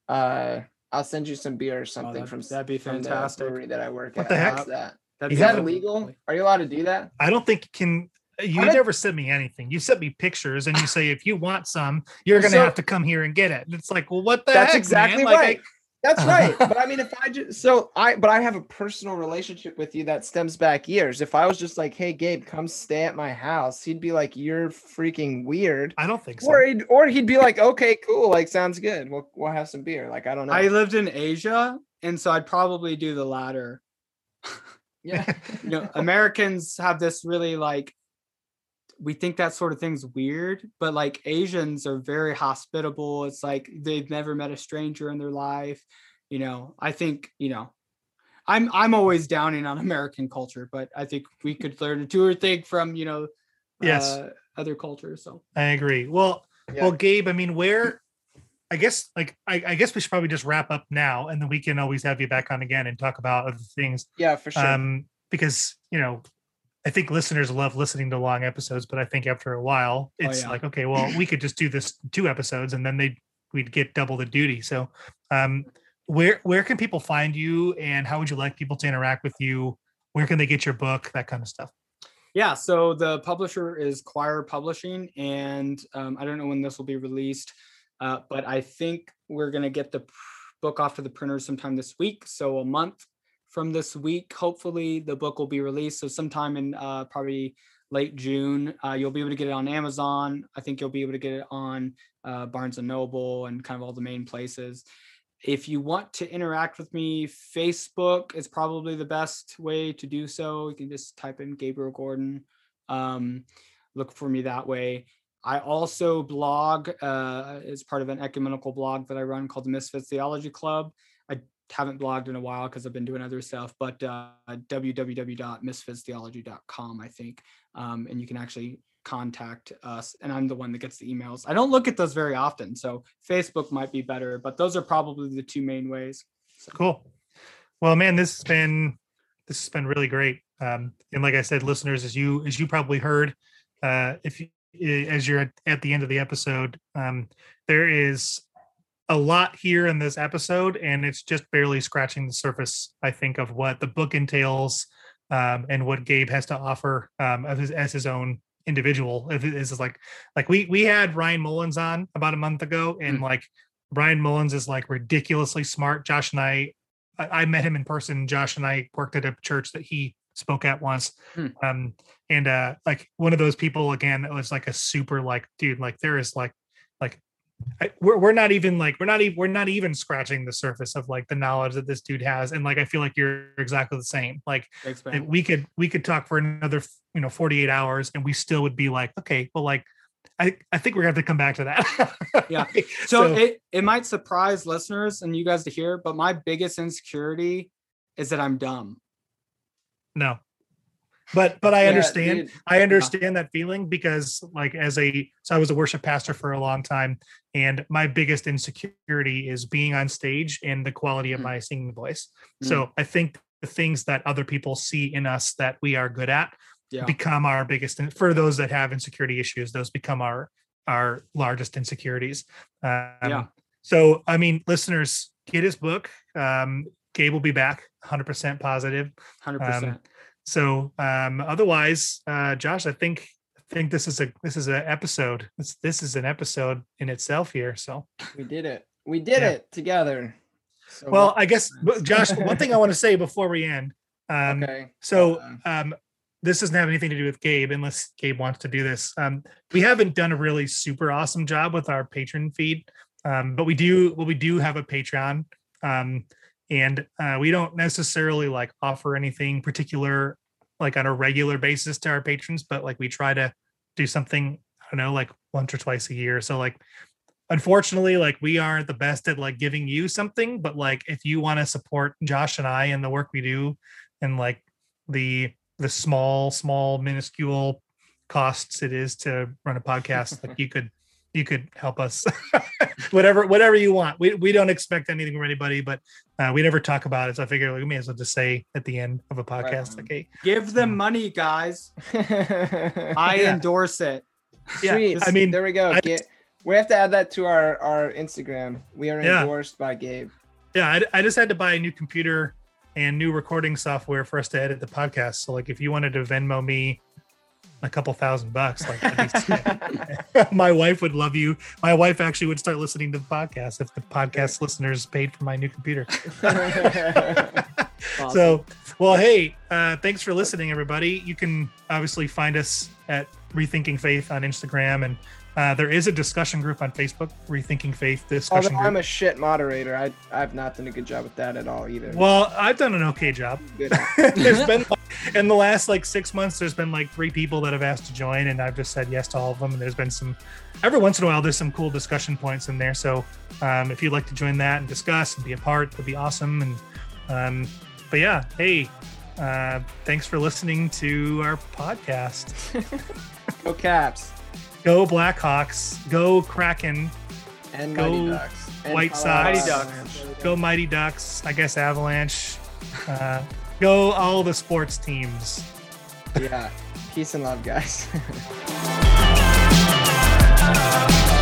Speaker 1: uh, I'll send you some beer or oh, something
Speaker 3: that'd-
Speaker 1: from
Speaker 3: that'd be
Speaker 1: from the
Speaker 3: fantastic.
Speaker 1: brewery that I work
Speaker 2: What
Speaker 1: at.
Speaker 2: the heck?
Speaker 1: How's that?
Speaker 3: That'd
Speaker 1: Is
Speaker 3: be
Speaker 1: that
Speaker 3: lovely.
Speaker 1: illegal? Are you allowed to do that?
Speaker 2: I don't think you can. You
Speaker 1: I
Speaker 2: never sent me anything. You sent me pictures, and you say if you want some, you're gonna
Speaker 1: so-
Speaker 2: have to come here and get it. And it's like, well, what the
Speaker 1: That's
Speaker 2: heck,
Speaker 1: exactly
Speaker 2: man? Like, I-
Speaker 1: right. That's uh-huh. right. but I mean, if I just so I, but I have a personal relationship with you that stems back years. If I was just like, "Hey, Gabe, come stay at my house," he'd be like, "You're freaking weird,"
Speaker 2: I don't think so.
Speaker 1: or he'd, or he'd be like, "Okay, cool, like sounds good. We'll we'll have some beer." Like I don't know.
Speaker 3: I lived in Asia, and so I'd probably do the latter.
Speaker 1: yeah,
Speaker 3: You know, Americans have this really like we think that sort of thing's weird, but like Asians are very hospitable. It's like they've never met a stranger in their life. You know, I think, you know, I'm I'm always downing on American culture, but I think we could learn a two or thing from you know,
Speaker 2: Yes.
Speaker 3: uh, other cultures. So
Speaker 2: I agree. Well,
Speaker 1: Yeah.
Speaker 2: well, Gabe, I mean, where I guess like I, I guess we should probably just wrap up now and then we can always have you back on again and talk about other things.
Speaker 1: Yeah, for sure.
Speaker 2: Um, because you know, I think listeners love listening to long episodes, but I think after a while
Speaker 3: Oh,
Speaker 2: it's
Speaker 3: yeah.
Speaker 2: like, okay, well, we could just do this two episodes and then they we'd get double the duty. So um where where can people find you and how would you like people to interact with you? Where can they get your book? That kind of stuff.
Speaker 3: yeah, so the publisher is Quoir Publishing, and um, I don't know when this will be released, uh, but I think we're gonna get the book off to the printers sometime this week. So a month from this week, hopefully the book will be released. So sometime in uh, probably late June, uh, you'll be able to get it on Amazon. I think you'll be able to get it on uh, Barnes and Noble and kind of all the main places. If you want to interact with me, Facebook is probably the best way to do so. You can just type in Gabriel Gordon, um, look for me that way. I also blog uh, as part of an ecumenical blog that I run called the Misfits Theology Club. I haven't blogged in a while because I've been doing other stuff, but uh, www.misfitstheology.com, I think. Um, and you can actually contact us, and I'm the one that gets the emails. I don't look at those very often, so Facebook might be better, but those are probably the two main ways. So,
Speaker 2: Cool. Well, man, this has been this has been really great. Um, and like I said, listeners, as you as you probably heard, uh, if you, as you're at, at the end of the episode, um, there is a lot here in this episode, and it's just barely scratching the surface. I think of what the book entails um, and what Gabe has to offer um, of his, as his own individual. If it is like like we we had Ryan Mullins on about a month ago, and like Ryan Mullins is like ridiculously smart. Josh and I, I, I met him in person. Josh and I worked at a church that he spoke at once.
Speaker 3: Hmm.
Speaker 2: Um, and uh, like one of those people again that was like a super like dude. Like there is like like I, we're we're not even like we're not even we're not even scratching the surface of like the knowledge that this dude has. And like I feel like you're exactly the same. Like
Speaker 3: thanks,
Speaker 2: we could we could talk for another you know 48 hours and we still would be like okay well like i i think we're gonna have to come back to that
Speaker 3: Yeah. So, it, it might surprise listeners and you guys to hear, but my biggest insecurity is that I'm dumb.
Speaker 2: no but but i understand i understand that feeling because like as a so i was a worship pastor for a long time and my biggest insecurity is being on stage and the quality of
Speaker 3: Mm.
Speaker 2: my singing voice so i think the things that other people see in us that we are good at
Speaker 3: Yeah.
Speaker 2: become our biggest for those that have insecurity issues those become our our largest insecurities um,
Speaker 3: Yeah.
Speaker 2: so i mean listeners get his book um gabe will be back 100% positive
Speaker 3: 100%.
Speaker 2: Um, so um otherwise uh josh i think i think this is a this is an episode this this is an episode in itself here so
Speaker 1: We did it. We did
Speaker 2: Yeah.
Speaker 1: it together. So
Speaker 2: well i guess josh one thing i want to say before we end um
Speaker 1: okay.
Speaker 2: So um, this doesn't have anything to do with Gabe, unless Gabe wants to do this. Um, we haven't done a really super awesome job with our Patreon feed, um, but we do. Well, we do have a Patreon, um, and uh, we don't necessarily like offer anything particular, like on a regular basis to our patrons. But like we try to do something. I don't know, like once or twice a year. So like unfortunately like we aren't the best at like giving you something but like if you want to support josh and i and the work we do and like the the small small minuscule costs it is to run a podcast like you could you could help us whatever whatever you want we, we don't expect anything from anybody but uh, we never talk about it so i figure like, we may as well just say at the end of a podcast
Speaker 1: on.
Speaker 2: like hey
Speaker 3: Give them money, guys. I
Speaker 2: Yeah.
Speaker 3: endorse it.
Speaker 2: yeah
Speaker 1: Sweet.
Speaker 2: i mean
Speaker 1: there we go.
Speaker 2: I-
Speaker 1: Get, we have to add that to our our Instagram. We are
Speaker 2: Yeah.
Speaker 1: endorsed by Gabe.
Speaker 2: yeah I, I just had to buy a new computer and new recording software for us to edit the podcast so like if you wanted to venmo me a couple thousand bucks like that'd be sick. my wife would love you. My wife actually would start listening to the podcast if the podcast listeners paid for my new computer. So well hey uh thanks for listening everybody. You can obviously find us at rethinking faith on instagram and uh, there is a discussion group on facebook rethinking faith discussion
Speaker 1: Although I'm a shit moderator, I I've not done a good job with that at all either.
Speaker 2: well i've done an okay job. There's been in the last like six months, there's been like three people that have asked to join, and I've just said yes to all of them. And there's been some, every once in a while, there's some cool discussion points in there. So um, if you'd like to join that and discuss and be a part, it would be awesome. And um, but yeah, hey, uh, thanks for listening to our podcast.
Speaker 1: Go Caps.
Speaker 2: Go Blackhawks. Go Kraken.
Speaker 1: And
Speaker 2: Go
Speaker 1: Mighty Ducks.
Speaker 2: White Sox.
Speaker 4: Mighty Ducks.
Speaker 2: Go Mighty Ducks. I guess Avalanche. Uh, Go all the sports teams.
Speaker 1: yeah. Peace and love, guys.